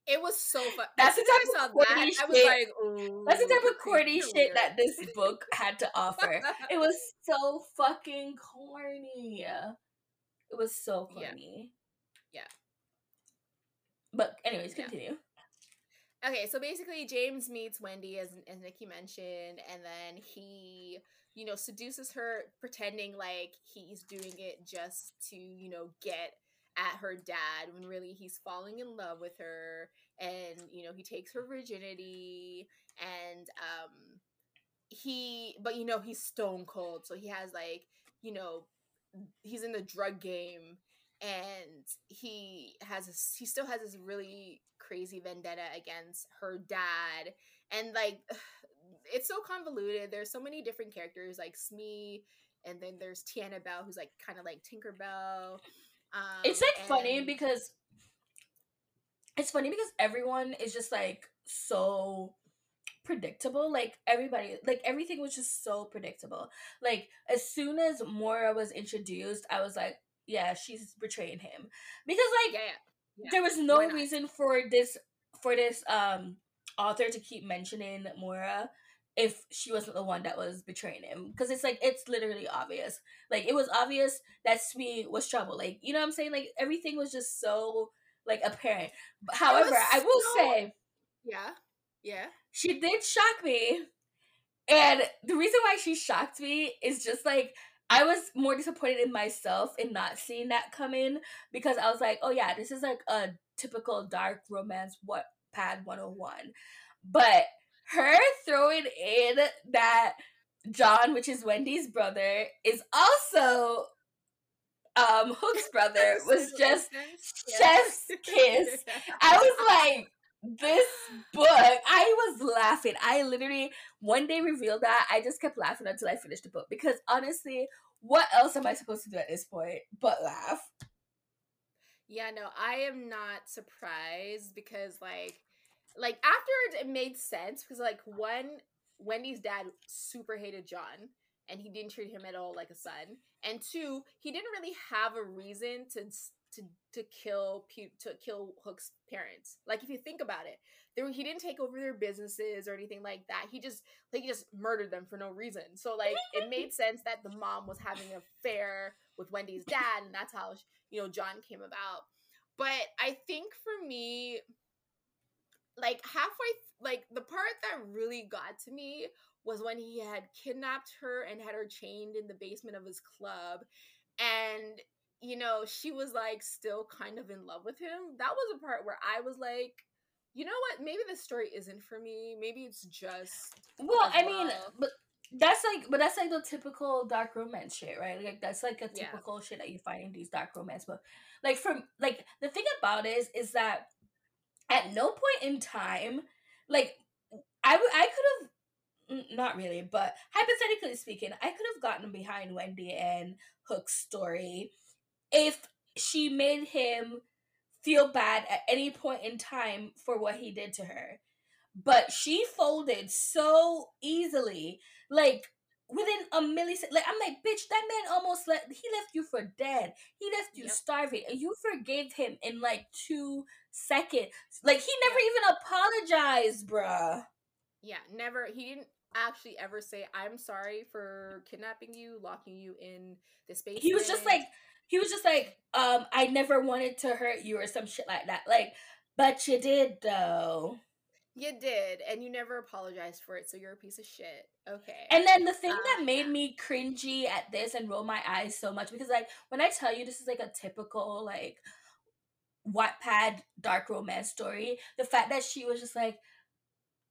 A: It was so fun.
B: That's the type of corny shit. I was like, That's the type of corny shit that this book had to offer. it was so fucking corny. It was so
A: corny. Yeah. yeah.
B: But anyways, continue. Yeah.
A: Okay, so basically, James meets Wendy, as as Nikki mentioned, and then he, you know, seduces her, pretending like he's doing it just to, you know, get at her dad when really he's falling in love with her, and you know, he takes her virginity, and um, he, but you know, he's stone cold, so he has like, you know, he's in the drug game and he has a, he still has this really crazy vendetta against her dad and like it's so convoluted there's so many different characters like smee and then there's tiana bell who's like kind of like tinkerbell
B: um, it's like and... funny because it's funny because everyone is just like so predictable like everybody like everything was just so predictable like as soon as Moira was introduced i was like yeah, she's betraying him because like yeah, yeah. Yeah. there was no reason for this for this um author to keep mentioning Moira if she wasn't the one that was betraying him because it's like it's literally obvious. Like it was obvious that Smee was trouble like you know what I'm saying? Like everything was just so like apparent. But, however I will so... say
A: yeah. Yeah.
B: she did shock me. And the reason why she shocked me is just like I was more disappointed in myself in not seeing that come in because I was like, oh yeah, this is like a typical dark romance what pad 101. But her throwing in that John, which is Wendy's brother, is also um Hook's brother was just chef's kiss. I was like, this book, I was laughing. I literally one day revealed that. I just kept laughing until I finished the book because honestly, what else am I supposed to do at this point but laugh?
A: Yeah, no, I am not surprised because like like afterwards, it made sense because like one Wendy's dad super hated John and he didn't treat him at all like a son. And two, he didn't really have a reason to to to kill to kill Hook's parents. Like if you think about it, there he didn't take over their businesses or anything like that. He just like he just murdered them for no reason. So like it made sense that the mom was having an affair with Wendy's dad, and that's how you know John came about. But I think for me, like halfway, like the part that really got to me was when he had kidnapped her and had her chained in the basement of his club, and you know, she was like still kind of in love with him. That was a part where I was like, you know what? Maybe the story isn't for me. Maybe it's just.
B: Well, I well. mean, but that's like, but that's like the typical dark romance shit, right? Like that's like a typical yeah. shit that you find in these dark romance books. Like from like the thing about it is, is that at no point in time, like I would, I could have, not really, but hypothetically speaking, I could have gotten behind Wendy and Hook's story if she made him feel bad at any point in time for what he did to her. But she folded so easily, like within a millisecond. Like I'm like, bitch, that man almost let he left you for dead. He left you yep. starving, and you forgave him in like two seconds. Like he never even apologized, bruh.
A: Yeah, never. He didn't actually ever say, "I'm sorry for kidnapping you, locking you in the space."
B: He was just like, he was just like, um, I never wanted to hurt you or some shit like that. Like, but you did though.
A: You did, and you never apologized for it, so you're a piece of shit. Okay.
B: And then the thing um, that made me cringy at this and roll my eyes so much because like when I tell you this is like a typical like Wattpad dark romance story, the fact that she was just like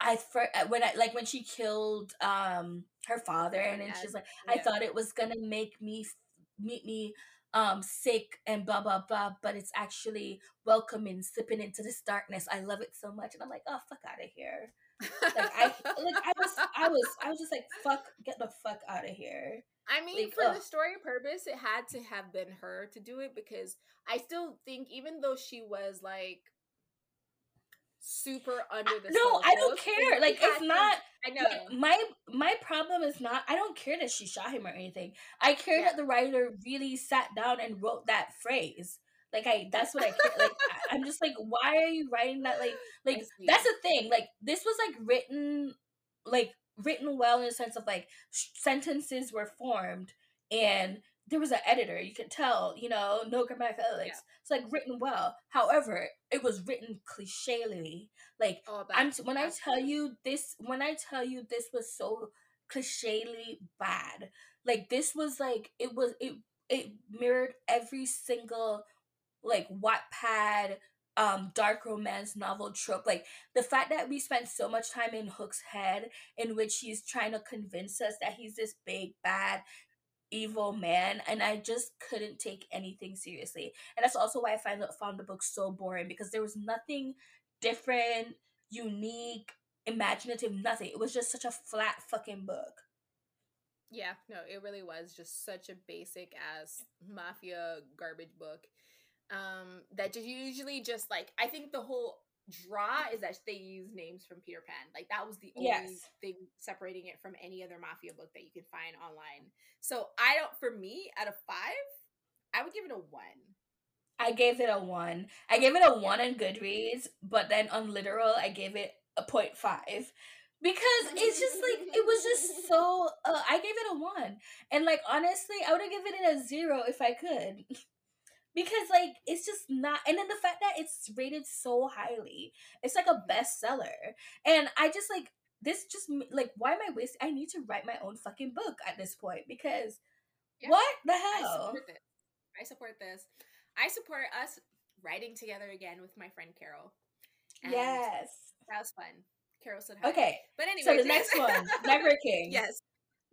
B: I for when I like when she killed um her father and then she's like yeah. I thought it was gonna make me meet me um sick and blah blah blah but it's actually welcoming slipping into this darkness. I love it so much and i'm like oh fuck out of here. Like i like i was i was i was just like fuck get the fuck out of here.
A: I mean like, for ugh. the story purpose it had to have been her to do it because i still think even though she was like super under the
B: no i don't care. Like it's not i know. my my problem is not i don't care that she shot him or anything. I care yeah. that the writer really sat down and wrote that phrase. Like i that's what i care like I, i'm just like why are you writing that? Like like that's the thing like this was like written like written well in the sense of like sentences were formed and there was an editor you could tell you know no grammatical errors yeah. it's like written well however it was written clichely like oh, i'm when i tell you this when i tell you this was so clichely bad like this was like it was it it mirrored every single like Wattpad um dark romance novel trope like the fact that we spent so much time in hook's head in which he's trying to convince us that he's this big bad evil man and i just couldn't take anything seriously. And that's also why i find found the book so boring because there was nothing different unique imaginative nothing. It was just such a flat fucking book.
A: Yeah no it really was just such a basic ass mafia garbage book. Um that just usually just like i think the whole draw is that they use names from Peter Pan. Like that was the only yes. thing separating it from any other mafia book that you can find online. So I don't for me out of five, I would give it a one.
B: I gave it a one. I gave it a one on Goodreads, but then on literal I gave it a 0.5 because it's just like it was just so uh, i gave it a one and like honestly i would have given it a zero if i could because like it's just not and then the fact that it's rated so highly it's like a bestseller. And i just like this just like why am i wasting i need to write my own fucking book at this point because yeah, what the hell?
A: I support, this. I support this. I support us writing together again with my friend carol.
B: And yes.
A: that was fun. Carol said hi.
B: okay. But anyway so the next one never king.
A: Yes.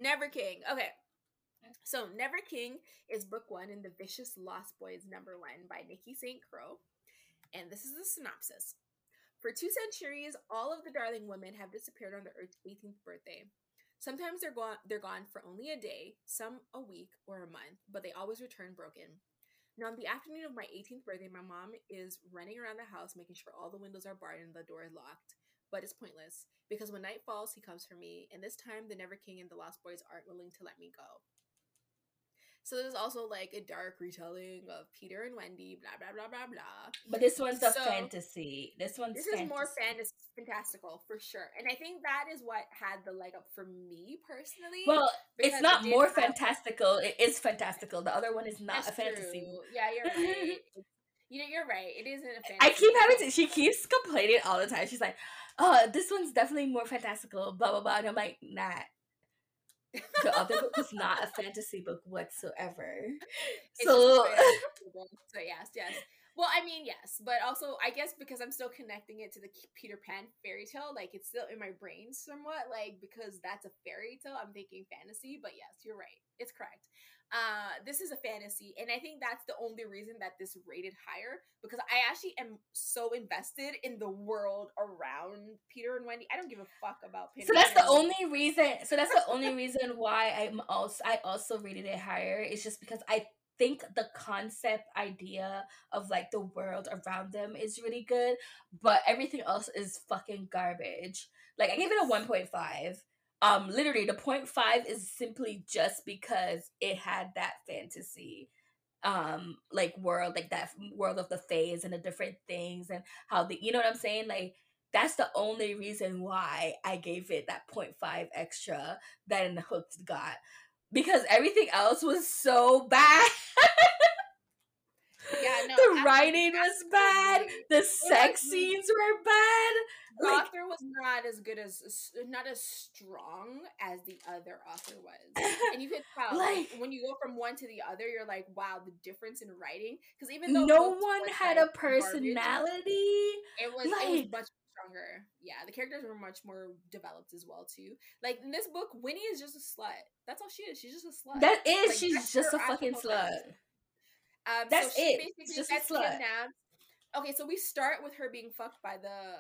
A: Never king. Okay so, Never King is book one in The Vicious Lost Boys number one by Nikki St. Crowe. And this is the synopsis. For two centuries, all of the darling women have disappeared on the Earth's 18th birthday. Sometimes they're gone they're gone for only a day, some a week or a month, but they always return broken. Now, on the afternoon of my 18th birthday, my mom is running around the house making sure all the windows are barred and the door is locked. But it's pointless because when night falls, he comes for me, and this time the Never King and the Lost Boys aren't willing to let me go. So there's also like a dark retelling of Peter and Wendy, blah blah blah blah blah.
B: But this one's a fantasy. This one's
A: this
B: fantasy.
A: is more fantasy, fantastical for sure, and I think that is what had the leg up for me personally.
B: Well, it's not it more fantastical. It is fantastical. The other one is not a fantasy.
A: True. Yeah, you're right. you know, you're right. It isn't a fantasy.
B: I keep having to. She keeps complaining all the time. She's like, "Oh, this one's definitely more fantastical." Blah blah blah. And I'm like, "Nah." The other book was not a fantasy book whatsoever. It's so,
A: so yes, yes. Well, I mean, yes, but also I guess because I'm still connecting it to the Peter Pan fairy tale, like it's still in my brain somewhat, like because that's a fairy tale, I'm thinking fantasy. But yes, you're right, it's correct. Uh, this is a fantasy, and I think that's the only reason that this rated higher because I actually am so invested in the world around Peter and Wendy. I don't give a fuck about
B: Peter. So that's the only reason. So that's the only reason why I'm also I also rated it higher. It's just because I think the concept idea of like the world around them is really good, but everything else is fucking garbage. Like I gave it a 1.5. Um literally the 0.5 is simply just because it had that fantasy um like world like that world of the phase and the different things and how the you know what I'm saying like that's the only reason why I gave it that 0.5 extra than Hooked got because everything else was so bad. Yeah, no, the writing was bad. The sex scenes were bad.
A: The like, author was not as good as not as strong as the other author was, and you could tell like, when you go from one to the other, you're like, wow, the difference in writing. Because even though
B: no one had like, a personality, garbage,
A: it was like, it was much stronger. Yeah, the characters were much more developed as well too. Like in this book, Winnie is just a slut. That's all she is. She's just a slut.
B: That is, like, she's just a fucking slut. Um, that's so it. Basically just slut.
A: Kidnapped. Okay, so we start with her being fucked by the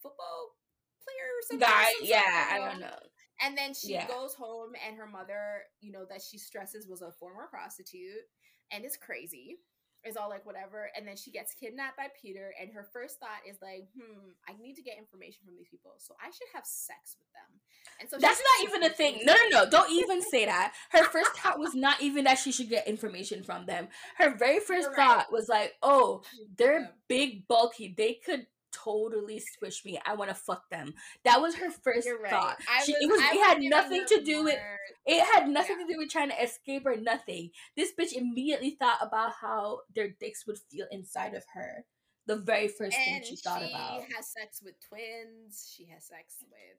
A: football player or something. Guy,
B: yeah, I don't know.
A: And then she yeah. goes home, and her mother, you know, that she stresses was a former prostitute, and it's crazy is all like whatever and then she gets kidnapped by peter and her first thought is like hmm i need to get information from these people so i should have sex with them. And so
B: that's not even a thing. No no no don't even say that. Her first thought was not even that she should get information from them. Her very 1st thought was like oh they're big bulky they could totally squish me. I want to fuck them. That was her 1st right. thought. She, was, it was. it had nothing to do more. with. It had nothing yeah. to do with trying to escape or nothing. This bitch immediately thought about how their dicks would feel inside of her. The very first and thing she thought she about.
A: She has sex with twins. She has sex with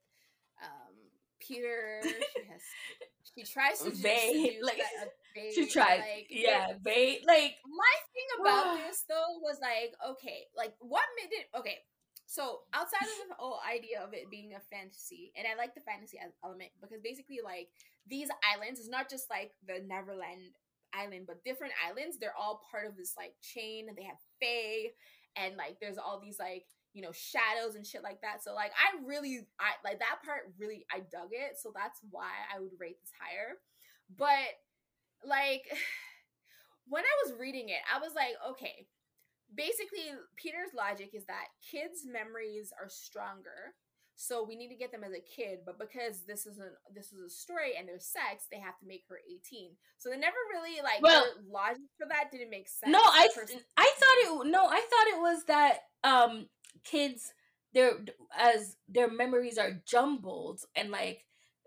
A: um, Peter. She has. She tries to
B: they like. She tried, like, yeah, bait. like.
A: My thing about this though was like, okay, like what made it? Okay, so outside of the whole idea of it being a fantasy, and I like the fantasy element because basically, like these islands is not just like the Neverland island, but different islands. They're all part of this like chain, and they have fae, and like there's all these like you know shadows and shit like that. So like i really i like that part really i dug it. So that's why i would rate this higher. But like when i was reading it i was like okay basically peter's logic is that kids memories are stronger. So we need to get them as a kid but because this isn't this is a story and there's sex they have to make her 18 so they never really like well logic for that didn't make sense
B: no i i thought it no i thought it was that um kids their as their memories are jumbled and like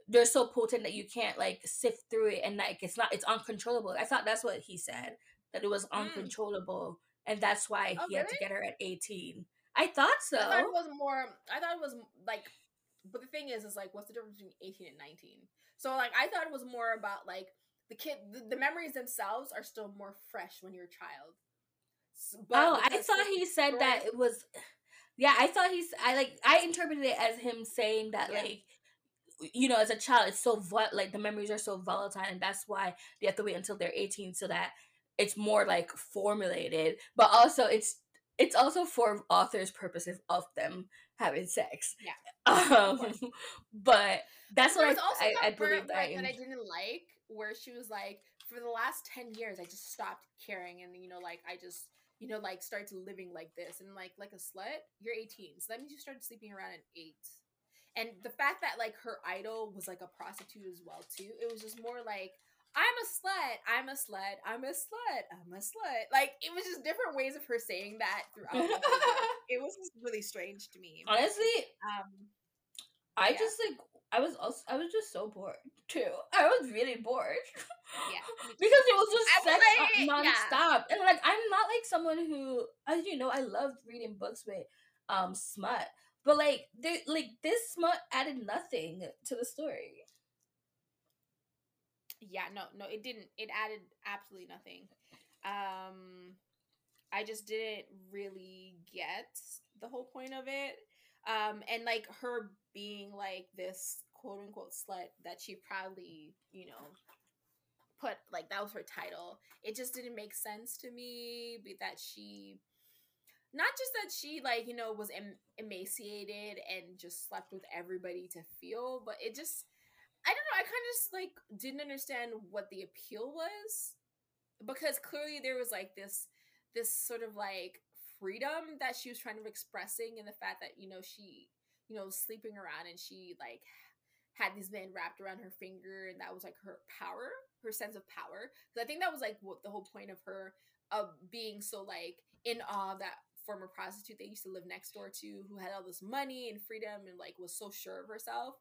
B: they're so potent that you can't like sift through it and like it's not it's uncontrollable. I thought that's what he said that it was mm. uncontrollable mm. and that's why oh, he really? had to get her at 18. I thought so. I
A: thought it was more I thought it was like but the thing is is like what's the difference between 18 and 19? So like I thought it was more about like the kid the, the memories themselves are still more fresh when you're a child.
B: But oh, I thought he said story, that it was yeah, I thought he's. I like. I interpreted it as him saying that, yeah. like, you know, as a child, it's so like the memories are so volatile, and that's why they have to wait until they're eighteen so that it's more like formulated. But also, it's it's also for authors' purposes of them having sex.
A: Yeah.
B: Um, but that's what I, I, I believe
A: that, I, that I didn't like, where she was like, for the last ten years, I just stopped caring, and you know, like I just you know, like starts living like this and like like a slut, you're 18. So that means you started sleeping around at eight. And the fact that like her idol was like a prostitute as well too, it was just more like I'm a slut, I'm a slut, I'm a slut, I'm a slut. Like it was just different ways of her saying that throughout. it was just really strange to me.
B: Honestly, um, I yeah. just like I was also I was just so bored too. I was really bored. Yeah. because it was just sex like, nonstop. Yeah. And like I'm not like someone who as you know, I love reading books with um smut. But like they like this smut added nothing to the story.
A: Yeah, no, no, it didn't. It added absolutely nothing. Um, I just didn't really get the whole point of it. Um, and like her being like this quote unquote slut that she proudly, you know, put like that was her title. It just didn't make sense to me that she not just that she like you know was em- emaciated and just slept with everybody to feel but it just i don't know i kind of just like didn't understand what the appeal was because clearly there was like this this sort of like freedom that she was trying to expressing in the fact that you know she you know sleeping around and she like had these men wrapped around her finger and that was like her power her sense of power because i think that was like what the whole point of her of being so like in awe of that former prostitute they used to live next door to who had all this money and freedom and like was so sure of herself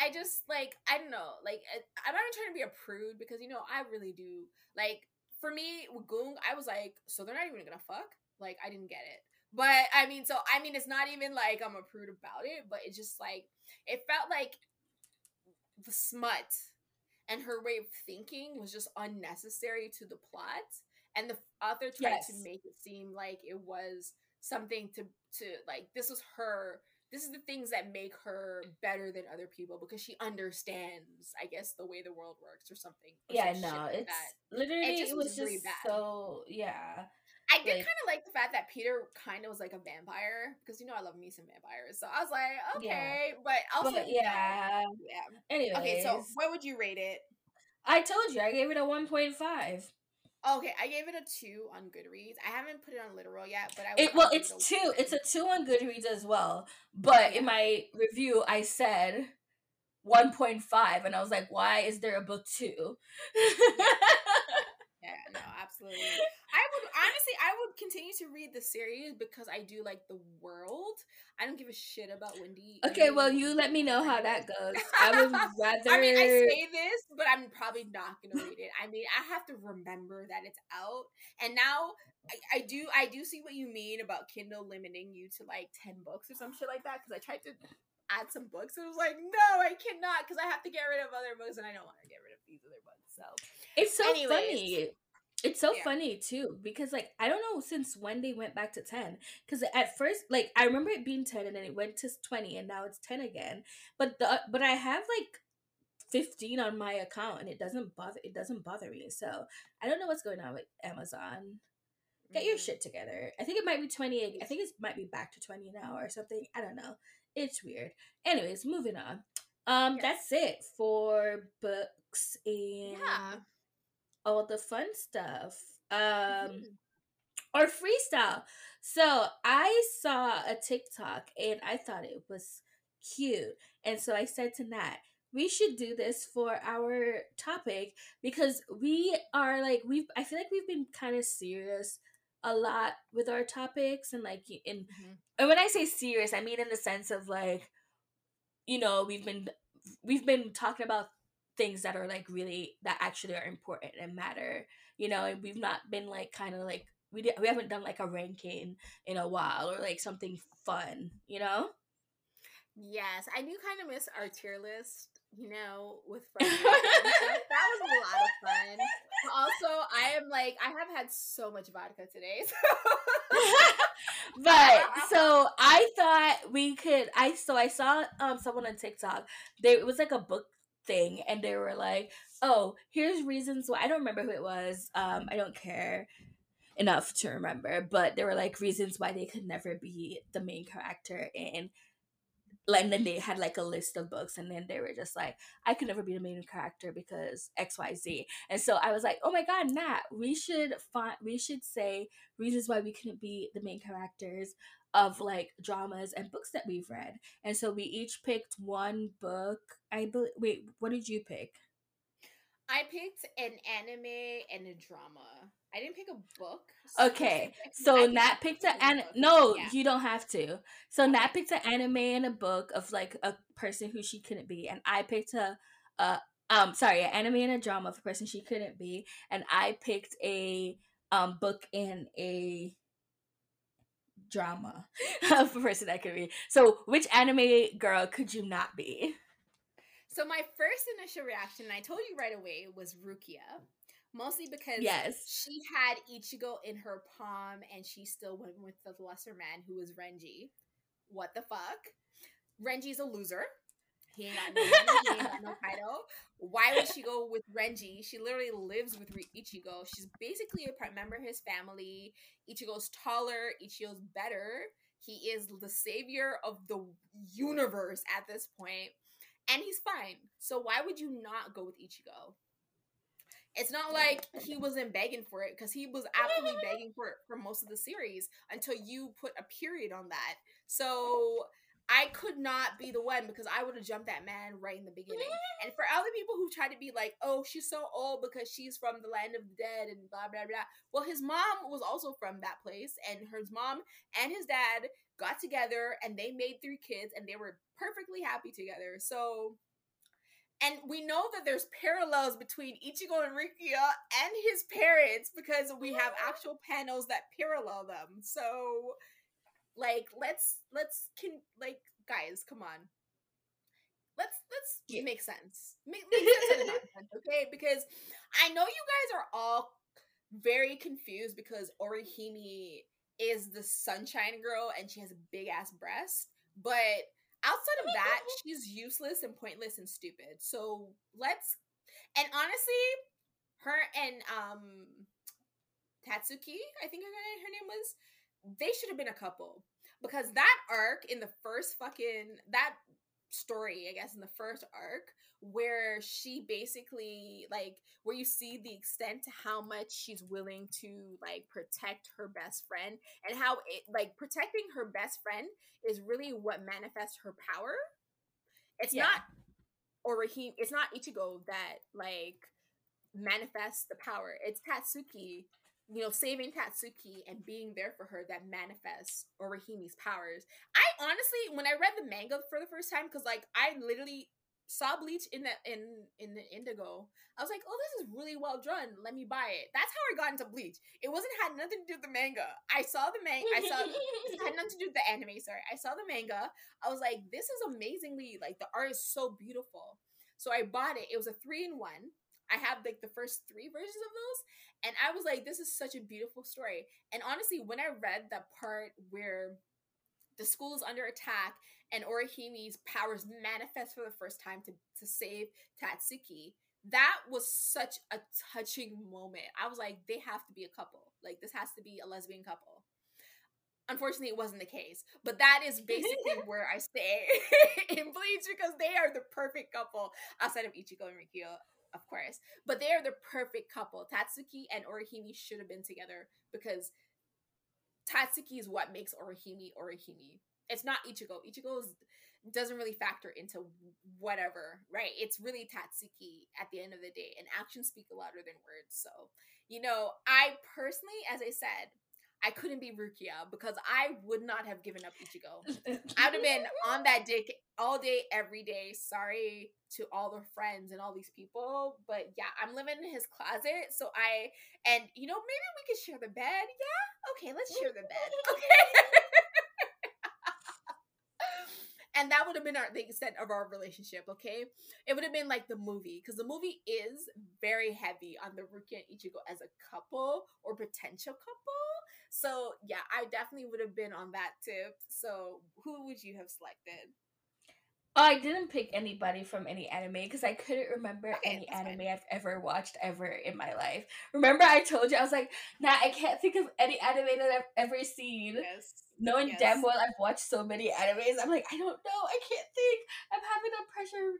A: i just like i don't know like i'm not trying to be a prude because you know i really do like for me with Goong, I was like, so they're not even gonna fuck? Like, I didn't get it. But I mean, so I mean, it's not even like I'm a prude about it, but it's just like it felt like the smut and her way of thinking was just unnecessary to the plot, and the author tried yes. to make it seem like it was something to to like this was her this is the things that make her better than other people because she understands, I guess, the way the world works or something. Or
B: yeah, no, it's that. literally it, just it was, was just so yeah.
A: I did like, kind of like the fact that Peter kind of was like a vampire because you know I love me some vampires, so I was like, okay, yeah. but also but
B: yeah,
A: yeah. Anyway, okay, so what would you rate it?
B: I told you I gave it a one point five.
A: Okay, I gave it a two on Goodreads. I haven't put it on Literal yet, but
B: I it, well, it's two. It's a two on Goodreads as well. But yeah. in my review, I said one point five, and I was like, "Why is there a book two?
A: yeah, no, absolutely. I would honestly, I would continue to read the series because I do like the world. I don't give a shit about Wendy.
B: Okay, well, you let me know how that goes. I would rather. I
A: mean, I say this, but I'm probably not gonna read it. I mean, I have to remember that it's out, and now I, I do, I do see what you mean about Kindle limiting you to like ten books or some shit like that. Because I tried to add some books, and I was like, no, I cannot, because I have to get rid of other books, and I don't want to get rid of these other books. So
B: it's so Anyways. funny it's so yeah. funny too because like I don't know since when they went back to 10 cuz at first like I remember it being 10 and then it went to 20 and now it's 10 again but the but I have like 15 on my account and it doesn't bother it doesn't bother me so I don't know what's going on with Amazon get your mm-hmm. shit together I think it might be 20 I think it might be back to 20 now or something I don't know it's weird anyways moving on um yes. that's it for books and yeah all the fun stuff. Um mm-hmm. or freestyle. So I saw a TikTok and I thought it was cute. And so I said to Nat, we should do this for our topic because we are like we've I feel like we've been kind of serious a lot with our topics and like in mm-hmm. and when I say serious, I mean in the sense of like you know, we've been we've been talking about things that are like really that actually are important and matter you know and we've not been like kind of like we, di- we haven't done like a ranking in a while or like something fun you know
A: yes i do kind of miss our tier list you know with friends that was a lot of fun also i am like i have had so much vodka today so.
B: but so i thought we could i so i saw um someone on tiktok there it was like a book thing and they were like oh here's reasons why i don't remember who it was um i don't care enough to remember but there were like reasons why they could never be the main character in and then they had like a list of books and then they were just like i could never be the main character because xyz and so i was like oh my god nat we should find we should say reasons why we couldn't be the main characters of like dramas and books that we've read. And so we each picked one book. I believe. Wait, what did you pick?
A: I picked an anime and a drama. I didn't pick a book.
B: Okay, so Nat picked an an- no, yeah. you don't have to. So okay. Nat picked an anime and a book of like a person who she couldn't be, and I picked a, a um sorry, an anime and a drama of a person she couldn't be, and I picked a um book and a drama of a person that could be. So, which anime girl could you not be?
A: So my first initial reaction, I told you right away, was Rukia. Mostly because
B: yes.
A: she had Ichigo in her palm and she still went with the lesser man who was Renji. What the fuck? Renji's a loser. No title. Why would she go with Renji? She literally lives with Ichigo. She's basically a part member of his family. Ichigo's taller, Ichigo's better. He is the savior of the universe at this point, and he's fine. So why would you not go with Ichigo? It's not like he wasn't begging for it because he was absolutely begging for it for most of the series until you put a period on that. So I could not be the one because I would have jumped that man right in the beginning. Mm-hmm. And for other people who try to be like, oh, she's so old because she's from the land of the dead and blah, blah, blah. Well, his mom was also from that place, and his mom and his dad got together and they made three kids and they were perfectly happy together. So, and we know that there's parallels between Ichigo and Rukia and his parents because we have actual panels that parallel them. So, like, let's let's can like guys, come on. Let's let's yeah. make sense. Make, make sense of okay? Because I know you guys are all very confused because Orihime is the sunshine girl and she has a big ass breast, but outside of that, she's useless and pointless and stupid. So let's and honestly, her and um Tatsuki, I think her name was, they should have been a couple because that arc in the first fucking that story, I guess, in the first arc where she basically like where you see the extent to how much she's willing to like protect her best friend and how it like protecting her best friend is really what manifests her power. It's yeah. not Orihime it's not Ichigo that like manifests the power. It's Tatsuki you know, saving Tatsuki and being there for her that manifests Orihime's powers. I honestly, when I read the manga for the first time, because like I literally saw Bleach in the in in the Indigo, I was like, oh, this is really well drawn. Let me buy it. That's how I got into Bleach. It wasn't had nothing to do with the manga. I saw the manga. I saw it had nothing to do with the anime. Sorry, I saw the manga. I was like, this is amazingly like the art is so beautiful. So I bought it. It was a three in one. I have like the first three versions of those, and I was like, this is such a beautiful story. And honestly, when I read that part where the school is under attack and Orihime's powers manifest for the first time to, to save Tatsuki, that was such a touching moment. I was like, they have to be a couple. Like, this has to be a lesbian couple. Unfortunately, it wasn't the case, but that is basically where I stay in Bleach because they are the perfect couple outside of Ichigo and Rukia of course. But they are the perfect couple. Tatsuki and Orihime should have been together because Tatsuki is what makes Orihime Orihime. It's not Ichigo. Ichigo doesn't really factor into whatever, right? It's really Tatsuki at the end of the day, and actions speak louder than words. So, you know, I personally, as I said, I couldn't be Rukia because I would not have given up Ichigo. I'd have been on that dick all day, every day. Sorry to all the friends and all these people, but yeah, I'm living in his closet. So I, and you know, maybe we could share the bed. Yeah, okay, let's share the bed. Okay. and that would have been our, the extent of our relationship. Okay, it would have been like the movie because the movie is very heavy on the Rukia and Ichigo as a couple or potential couple so yeah, I definitely would have been on that tip. So who would you have selected?
B: Oh, I didn't pick anybody from any anime because I couldn't remember okay, any anime fine. I've ever watched ever in my life. Remember, I told you I was like, nah, I can't think of any anime that I've ever seen. Yes. Knowing yes. damn well I've watched so many animes, I'm like, I don't know, I can't think. I'm having a pressure.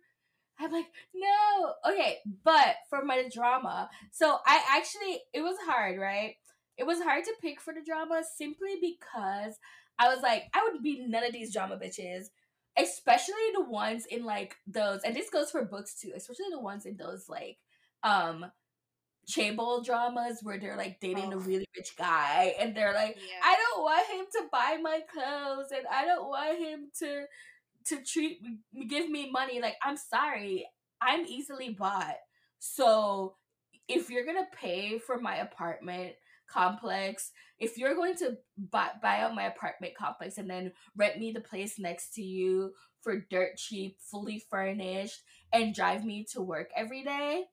B: I'm like, no. Okay, but for my drama, so I actually it was hard, right? It was hard to pick for the drama simply because I was like, I would be none of these drama bitches, especially the ones in like those, and this goes for books too, especially the ones in those like um chaebol dramas where they're like dating oh. a really rich guy and they're like, yeah. I don't want him to buy my clothes and I don't want him to to treat give me money. Like, I'm sorry, I'm easily bought. So if you're gonna pay for my apartment complex. If you're going to buy, buy out my apartment complex and then rent me the place next to you for dirt cheap, fully furnished, and drive me to work every day,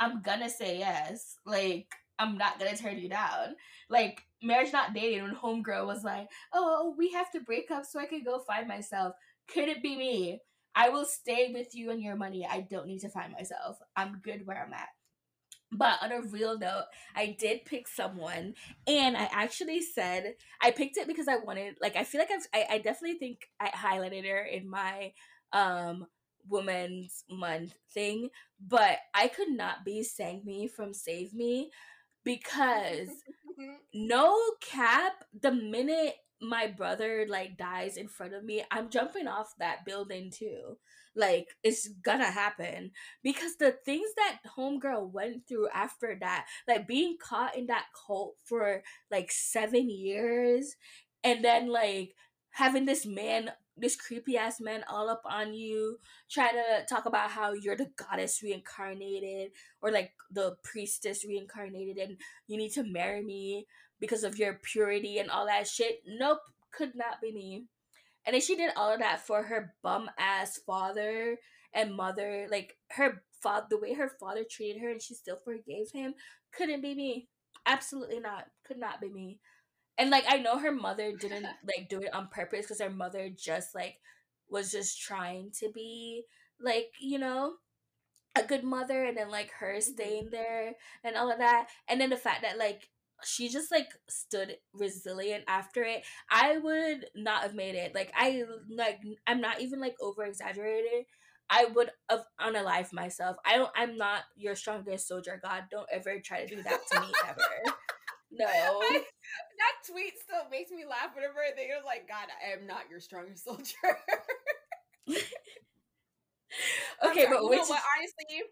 B: I'm gonna say yes. Like, I'm not gonna turn you down. Like, marriage not dating when homegirl was like, oh, oh we have to break up so I can go find myself. Could it be me? I will stay with you and your money. I don't need to find myself. I'm good where I'm at. But on a real note, I did pick someone, and I actually said I picked it because I wanted, like, I feel like I've, I, I definitely think I highlighted her in my um Women's Month thing, but I could not be Sang-mi from Save Me because no cap, the minute my brother like dies in front of me, I'm jumping off that building too. Like it's gonna happen because the things that homegirl went through after that, like being caught in that cult for like seven years, and then like having this man this creepy ass man all up on you, trying to talk about how you're the goddess reincarnated or like the priestess reincarnated and you need to marry me because of your purity and all that shit. Nope, could not be me. And then she did all of that for her bum ass father and mother. Like her father, the way her father treated her and she still forgave him, couldn't be me. Absolutely not. Could not be me and like I know her mother didn't like do it on purpose because her mother just like was just trying to be like you know a good mother and then like her mm-hmm. staying there and all of that and then the fact that like she just like stood resilient after it. I would not have made it. Like i like i'm not even like over exaggerated i would have unalive myself. I don't i'm not your strongest soldier. God don't ever try to do that to me ever. No. I,
A: that tweet still makes me laugh whenever I think of like, God, I am not your strongest soldier. okay, but which... what, honestly,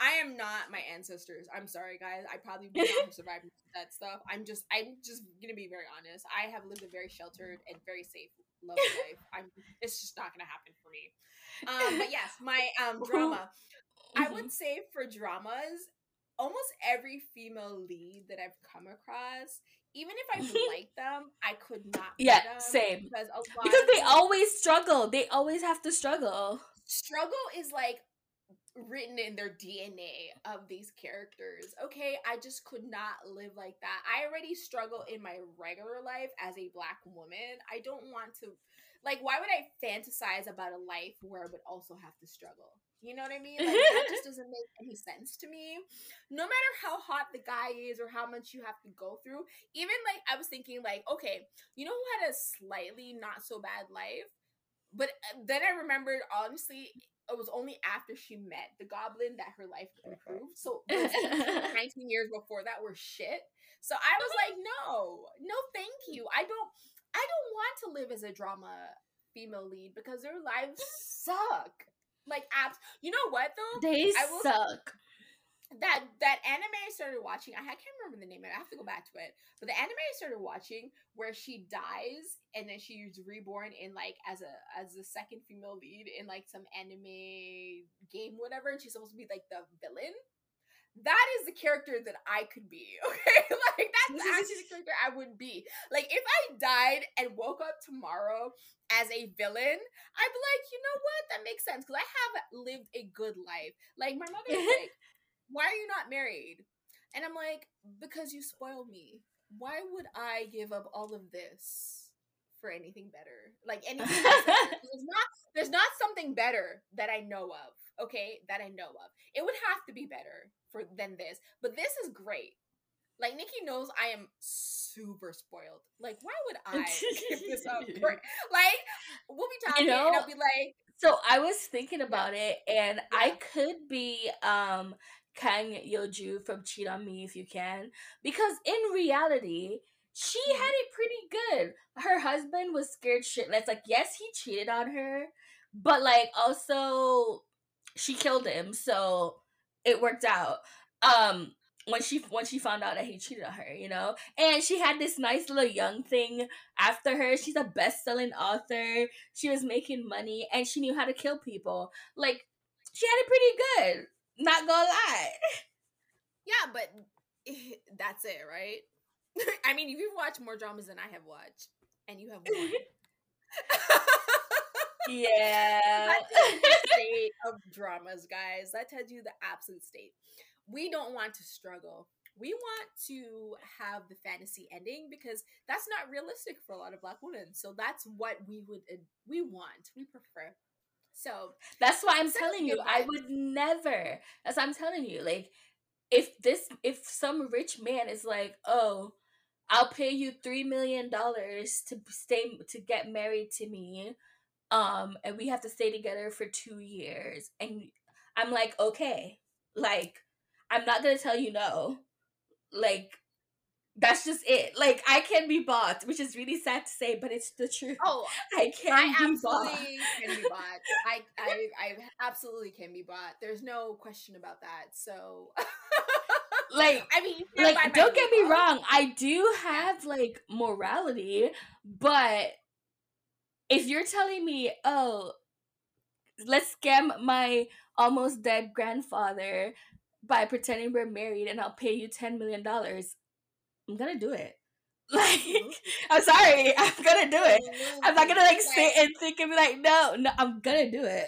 A: I am not my ancestors. I'm sorry, guys. I probably would not have survived that stuff. I'm just, I'm just gonna be very honest. I have lived a very sheltered and very safe, loving life. I'm. It's just not gonna happen for me. Um, but yes, my um drama. Mm-hmm. I would say for dramas, almost every female lead that I've come across, even if I like them, I could not.
B: Yeah, same. Because, because they always struggle. They always have to struggle.
A: Struggle is like written in their DNA of these characters. Okay, I just could not live like that. I already struggle in my regular life as a black woman. I don't want to like why would I fantasize about a life where I would also have to struggle? You know what I mean? Like that just doesn't make any sense to me. No matter how hot the guy is or how much you have to go through, even like I was thinking like, okay, you know who had a slightly not so bad life? But uh, then I remembered honestly it was only after she met the goblin that her life oh improved. So 19 years before that were shit. So I was uh-huh. like, no, no, thank you. I don't I don't want to live as a drama female lead because their lives suck. Like apps. You know what though?
B: They I will, suck.
A: That that anime I started watching, I can't remember the name. Of it. I have to go back to it. But the anime I started watching where she dies and then she's reborn in like as a as the second female lead in like some anime game, whatever, and she's supposed to be like the villain that is the character that I could be. Okay, like that's actually the character I would be. Like if I died and woke up tomorrow as a villain, I'd be like, you know what? That makes sense because I have lived a good life. Like my mother's like, why are you not married? And I'm like, because you spoiled me. Why would I give up all of this for anything better? Like anything there's not there's not something better that I know of okay, that I know of. It would have to be better for than this, but this is great. Like Nikki knows I am super spoiled. Like, why would I give this up? For, like, we'll be talking, you know, and I'll be like.
B: So I was thinking about it, and yeah. I could be um Kang Yeoju from Cheat on Me if you can, because in reality, she mm-hmm. had it pretty good. Her husband was scared shitless. Like, yes, he cheated on her, but like also she killed him, so it worked out. Um, when she when she found out that he cheated on her, you know, and she had this nice little young thing after her. She's a best selling author. She was making money, and she knew how to kill people. Like she had it pretty good. Not gonna lie.
A: Yeah, but that's it, right? I mean, you've watched more dramas than I have watched, and you have won.
B: yeah.
A: state of dramas, guys. That tells you the absolute state. We don't want to struggle. We want to have the fantasy ending because that's not realistic for a lot of black women. So that's what we would we want. We prefer. So
B: that's why I'm telling you, I would never. That's I'm telling you. Like, if this, if some rich man is like, oh, I'll pay you three million dollars to stay to get married to me, um, and we have to stay together for two years, and I'm like, okay, like, I'm not gonna tell you no, like that's just it. Like I can be bought, which is really sad to say, but it's the truth.
A: Oh,
B: I can
A: I
B: be
A: absolutely
B: bought.
A: can be bought. I, I I absolutely can be bought. There's no question about that. So
B: like
A: I mean,
B: like don't get me wrong, I do have like morality, but if you're telling me, "Oh, let's scam my almost dead grandfather by pretending we're married and I'll pay you 10 million dollars." I'm gonna do it. Like, I'm sorry, I'm gonna do it. I'm not gonna like sit and think and be like, no, no, I'm gonna do it.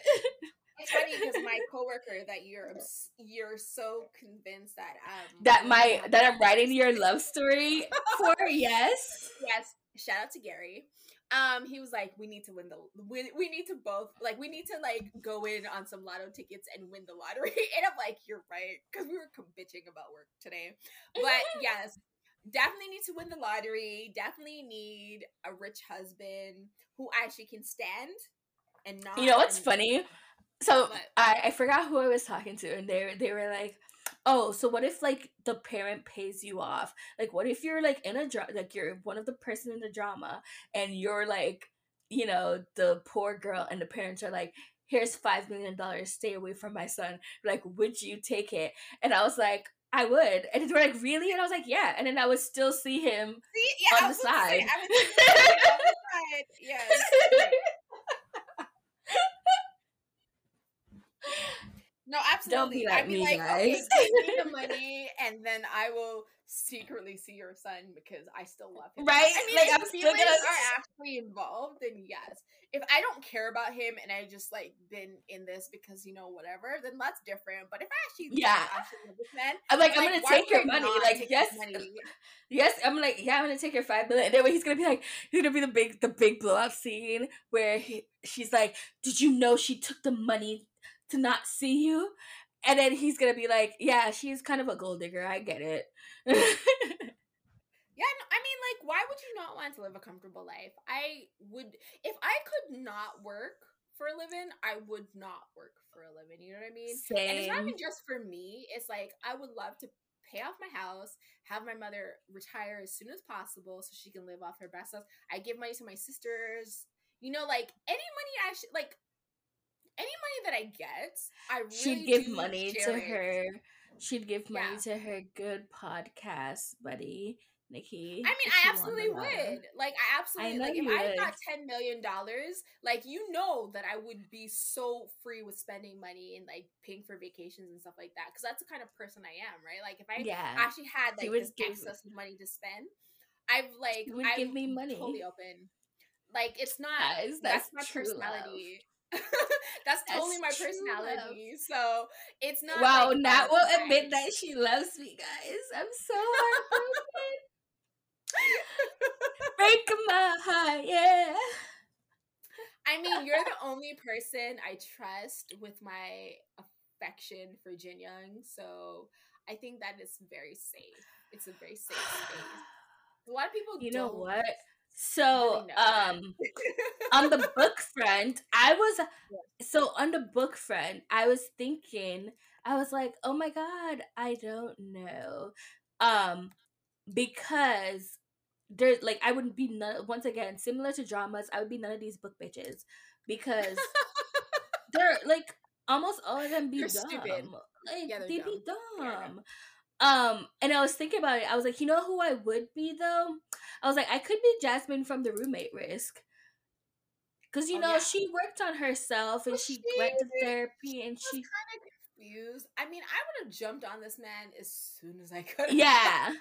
A: It's funny because my coworker that you're you're so convinced that um
B: that my that I'm writing your love story for yes
A: yes shout out to Gary um he was like we need to win the we, we need to both like we need to like go in on some lotto tickets and win the lottery and i'm like you're right because we were bitching about work today but yes definitely need to win the lottery. Definitely need a rich husband who actually can stand and not.
B: You know what's funny? So I, I forgot who I was talking to, and they they were like, "Oh, so what if like the parent pays you off? Like, what if you're like in a drama, like you're one of the person in the drama, and you're like, you know, the poor girl, and the parents are like." Here's five million dollars. Stay away from my son. Like, would you take it? And I was like, I would. And they were like, really? And I was like, yeah. And then I would still see him see? Yeah, on, the say, on the side.
A: Yes. no, absolutely. Don't be like I'd be me, like, guys. okay, give me the money, and then I will secretly see your son because I still love him.
B: Right?
A: I mean,
B: like,
A: I'm feelings gonna... are actually involved, then yes. If I don't care about him and I just like been in this because you know whatever, then that's different. But if I actually
B: yeah,
A: actually love this man,
B: I'm like, I'm, like, gonna take your money. Like yes, money? yes, I'm like yeah, I'm gonna take your five million. And then he's gonna be like, he's gonna be the big the big blow up scene where he, she's like, did you know she took the money to not see you? And then he's gonna be like, yeah, she's kind of a gold digger. I get it.
A: yeah, no, I mean, like, why would you not want to live a comfortable life? I would, if I could not work for a living, I would not work for a living. You know what I mean? Same. And it's not even just for me. It's like I would love to pay off my house, have my mother retire as soon as possible so she can live off her best stuff. I give money to my sisters. You know, like any money I should like any money that I get, I really
B: she'd give money to her. She'd give money yeah. to her good podcast buddy. Nikki.
A: I mean, I absolutely would. Like, I absolutely I like if I got ten million dollars, like you know that I would be so free with spending money and like paying for vacations and stuff like that. Because that's the kind of person I am, right? Like, if I yeah. actually had like this give, excess of money to spend, I've like
B: would
A: I
B: give me money
A: totally open. Like, it's not that's, that's my personality. That's totally That's my personality. Love. So it's not.
B: Wow, like, Nat will admit that she loves me, guys. I'm so heartbroken. Break my heart, yeah.
A: I mean, you're the only person I trust with my affection for Jin Young, so I think that is very safe. It's a very safe space. A lot of people,
B: you know what? So, um, on the book front, I was so on the book front, I was thinking, I was like, oh my god, I don't know, um, because there's like I wouldn't be none once again similar to dramas. I would be none of these book bitches because they're like almost all of them be they're dumb. Stupid. Like yeah, they dumb. be dumb. Um, and I was thinking about it. I was like, you know who I would be though? I was like, I could be Jasmine from the roommate risk. Cause you oh, know yeah. she worked on herself and well, she, she, went to therapy and she was
A: kind of confused. I mean, I would have jumped on this man as soon as I could.
B: Yeah,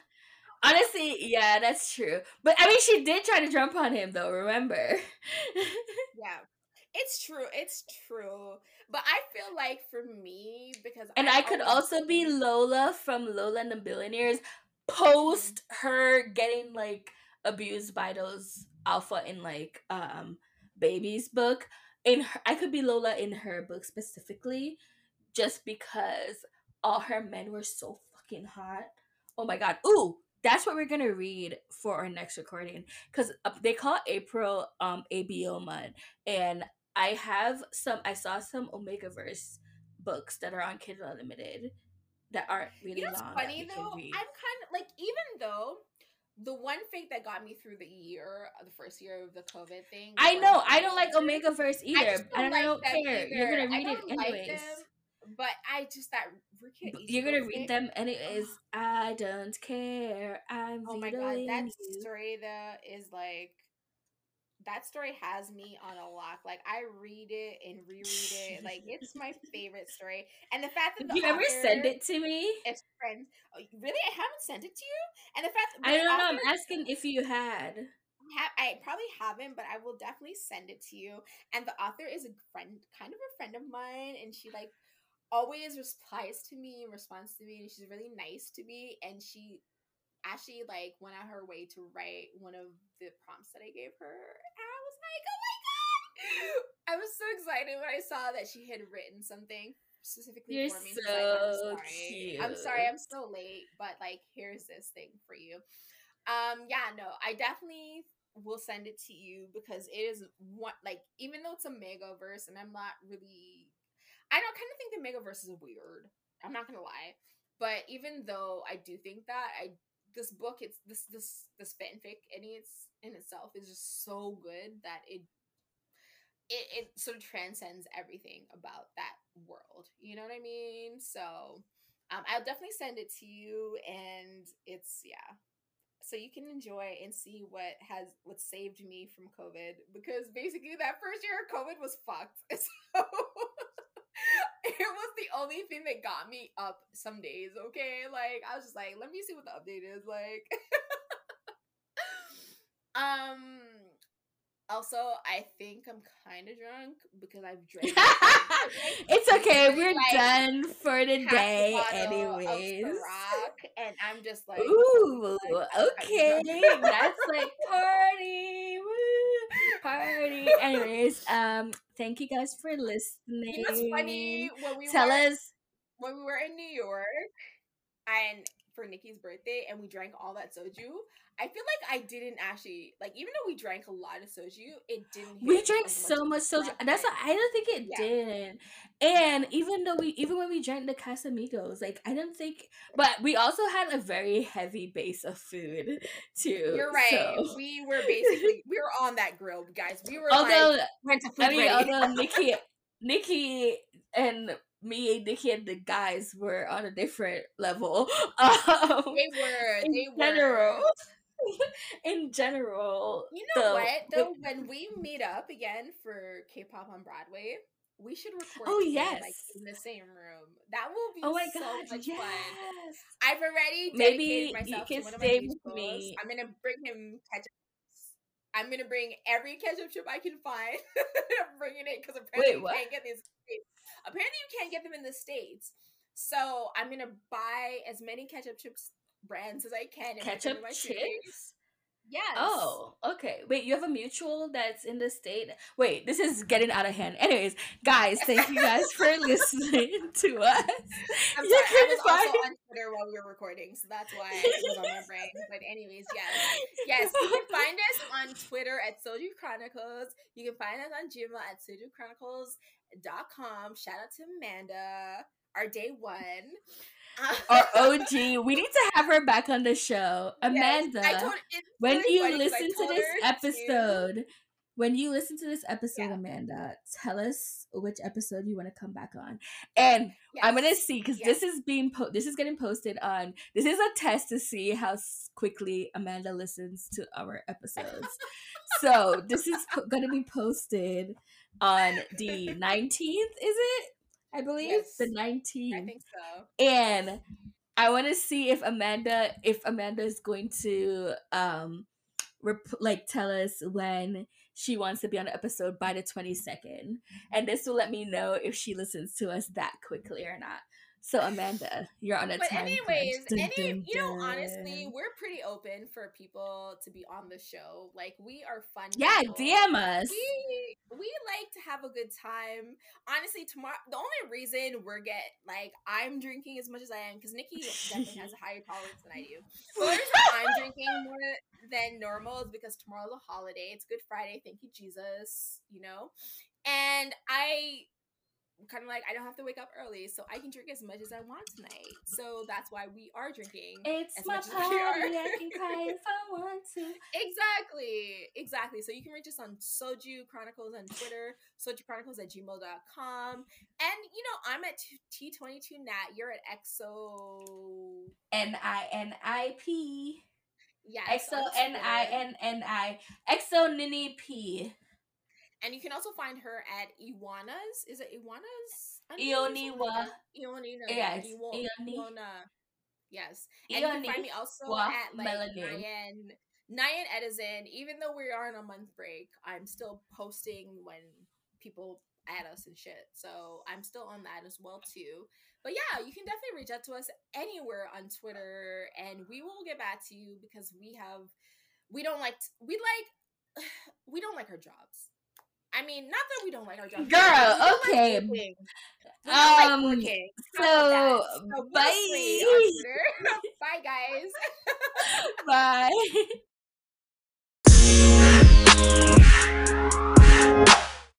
B: honestly, yeah, that's true. But I mean, she did try to jump on him though. Remember?
A: yeah, It's true. It's true. But I feel like for me, because
B: and I, I could also be Lola from Lola and the Billionaires post mm-hmm. her getting like abused by those alpha in like um baby's book. In her, I could be Lola in her book specifically, just because all her men were so fucking hot. Oh my god. Ooh, that's what we're gonna read for our next recording because uh, they call April um ABO month, and I have some. I saw some Omega Verse books that are on Kindle Unlimited that aren't really you know long.
A: Funny though, I'm kind of like even though the one fake that got me through the year, uh, the first year of the COVID thing.
B: I know. I don't like Omega Verse either. I, don't, I don't care. Either. You're gonna read it anyways. Like
A: but I just that
B: you're gonna read them, and it is I don't care. I'm oh my god,
A: that story though is like that story has me on a lock. Like I read it and reread it. Like it's my favorite story. And the fact that
B: the you ever send it to me?
A: It's friends. Oh, really, I haven't sent it to you. And the fact
B: that I don't know. I'm asking if you had.
A: I probably haven't, but I will definitely send it to you. And the author is a friend, kind of a friend of mine, and she like always replies to me and responds to me and she's really nice to me and she actually like went out her way to write one of the prompts that I gave her and I was like, oh my god! I was so excited when I saw that she had written something specifically You're for me. So like, I'm sorry. Cute. I'm sorry I'm so late, but like here's this thing for you. Um yeah, no, I definitely will send it to you because it is one like even though it's a mega verse and I'm not really I don't kind of think the Megaverse is weird. I'm not gonna lie, but even though I do think that, I this book it's this this this fanfic in its in itself is just so good that it it, it sort of transcends everything about that world. You know what I mean? So um, I'll definitely send it to you, and it's yeah. So you can enjoy and see what has what saved me from COVID because basically that first year of COVID was fucked. So it was the only thing that got me up some days, okay? Like I was just like, let me see what the update is like. um also, I think I'm kind of drunk because I've drank.
B: it's okay. We're like, done for today, day, anyways.
A: and I'm just like,
B: ooh, okay, that's like party, party. Anyways, um, thank you guys for listening.
A: You know funny when we
B: tell
A: were,
B: us
A: when we were in New York and for Nikki's birthday, and we drank all that soju. I feel like I didn't actually like, even though we drank a lot of soju, it didn't.
B: We drank so much soju. That's what I don't think it yeah. did. And even though we, even when we drank the Casamigos, like I don't think, but we also had a very heavy base of food too.
A: You're right. So. We were basically we were on that grill, guys. We were although like, went to food I mean,
B: although Nikki, Nikki and me and Nikki and the guys were on a different level.
A: Um, they were. They
B: were. General. in general.
A: You know the, what? Though the, when we meet up again for K-pop on Broadway, we should record.
B: Oh yes,
A: like in the same room. That will be.
B: Oh my
A: so
B: god,
A: much
B: yes.
A: fun. I've already
B: maybe
A: myself
B: you can
A: to one
B: stay with me.
A: I'm gonna bring him ketchup. I'm gonna bring every ketchup chip I can find. I'm bringing it because apparently Wait, you can't get these. Apparently you can't get them in the states. So I'm gonna buy as many ketchup chips brands as I can.
B: Ketchup chips.
A: Yes.
B: Oh, okay. Wait, you have a mutual that's in the state. Wait, this is getting out of hand. Anyways, guys, thank you guys for listening to us.
A: I'm sorry, I was find... also on Twitter while we were recording, so that's why it was on my brain. But anyways, yes, yes, you can find us on Twitter at Soju Chronicles. You can find us on Gmail at sojuchronicles.com. Shout out to Amanda, our day one.
B: Our OG. We need to have her back on the show. Amanda, yes, told, when you listen to this episode, to. when you listen to this episode, yeah. Amanda, tell us which episode you want to come back on. And yes. I'm gonna see because yes. this is being po- this is getting posted on. This is a test to see how quickly Amanda listens to our episodes. so this is po- gonna be posted on the 19th. Is it? I believe yes, the 19th. I
A: think so.
B: And I want to see if Amanda if Amanda is going to um rep- like tell us when she wants to be on the episode by the 22nd. And this will let me know if she listens to us that quickly or not. So Amanda, you're on a
A: but
B: time.
A: anyways, dun, any dun, you know, honestly, we're pretty open for people to be on the show. Like we are fun.
B: Yeah, people. DM us.
A: We we like to have a good time. Honestly, tomorrow the only reason we're get like I'm drinking as much as I am because Nikki definitely has a higher tolerance than I do. The reason I'm drinking more than normal is because tomorrow's a holiday. It's Good Friday. Thank you, Jesus. You know, and I kind of like I don't have to wake up early, so I can drink as much as I want tonight. So that's why we are drinking.
B: It's my party. I can cry if I want to.
A: Exactly, exactly. So you can reach us on Soju Chronicles on Twitter, Soju Chronicles at gmail.com. And you know, I'm at T22 Nat. You're at EXO
B: N I N I P.
A: Yeah,
B: EXO N I N N I. EXO Nini P.
A: And you can also find her at Iwana's. Is it Iwana's?
B: Ioniwa.
A: Ioni.
B: Yes.
A: Iona. Yes. And you can find me also at like Nyan, Nyan Edison. Even though we are on a month break, I'm still posting when people add us and shit. So I'm still on that as well too. But yeah, you can definitely reach out to us anywhere on Twitter and we will get back to you because we have we don't like we like we don't like our jobs. I mean, not that we don't like our job.
B: Girl, okay.
A: Like um, like
B: so,
A: so
B: bye.
A: bye, guys.
B: bye.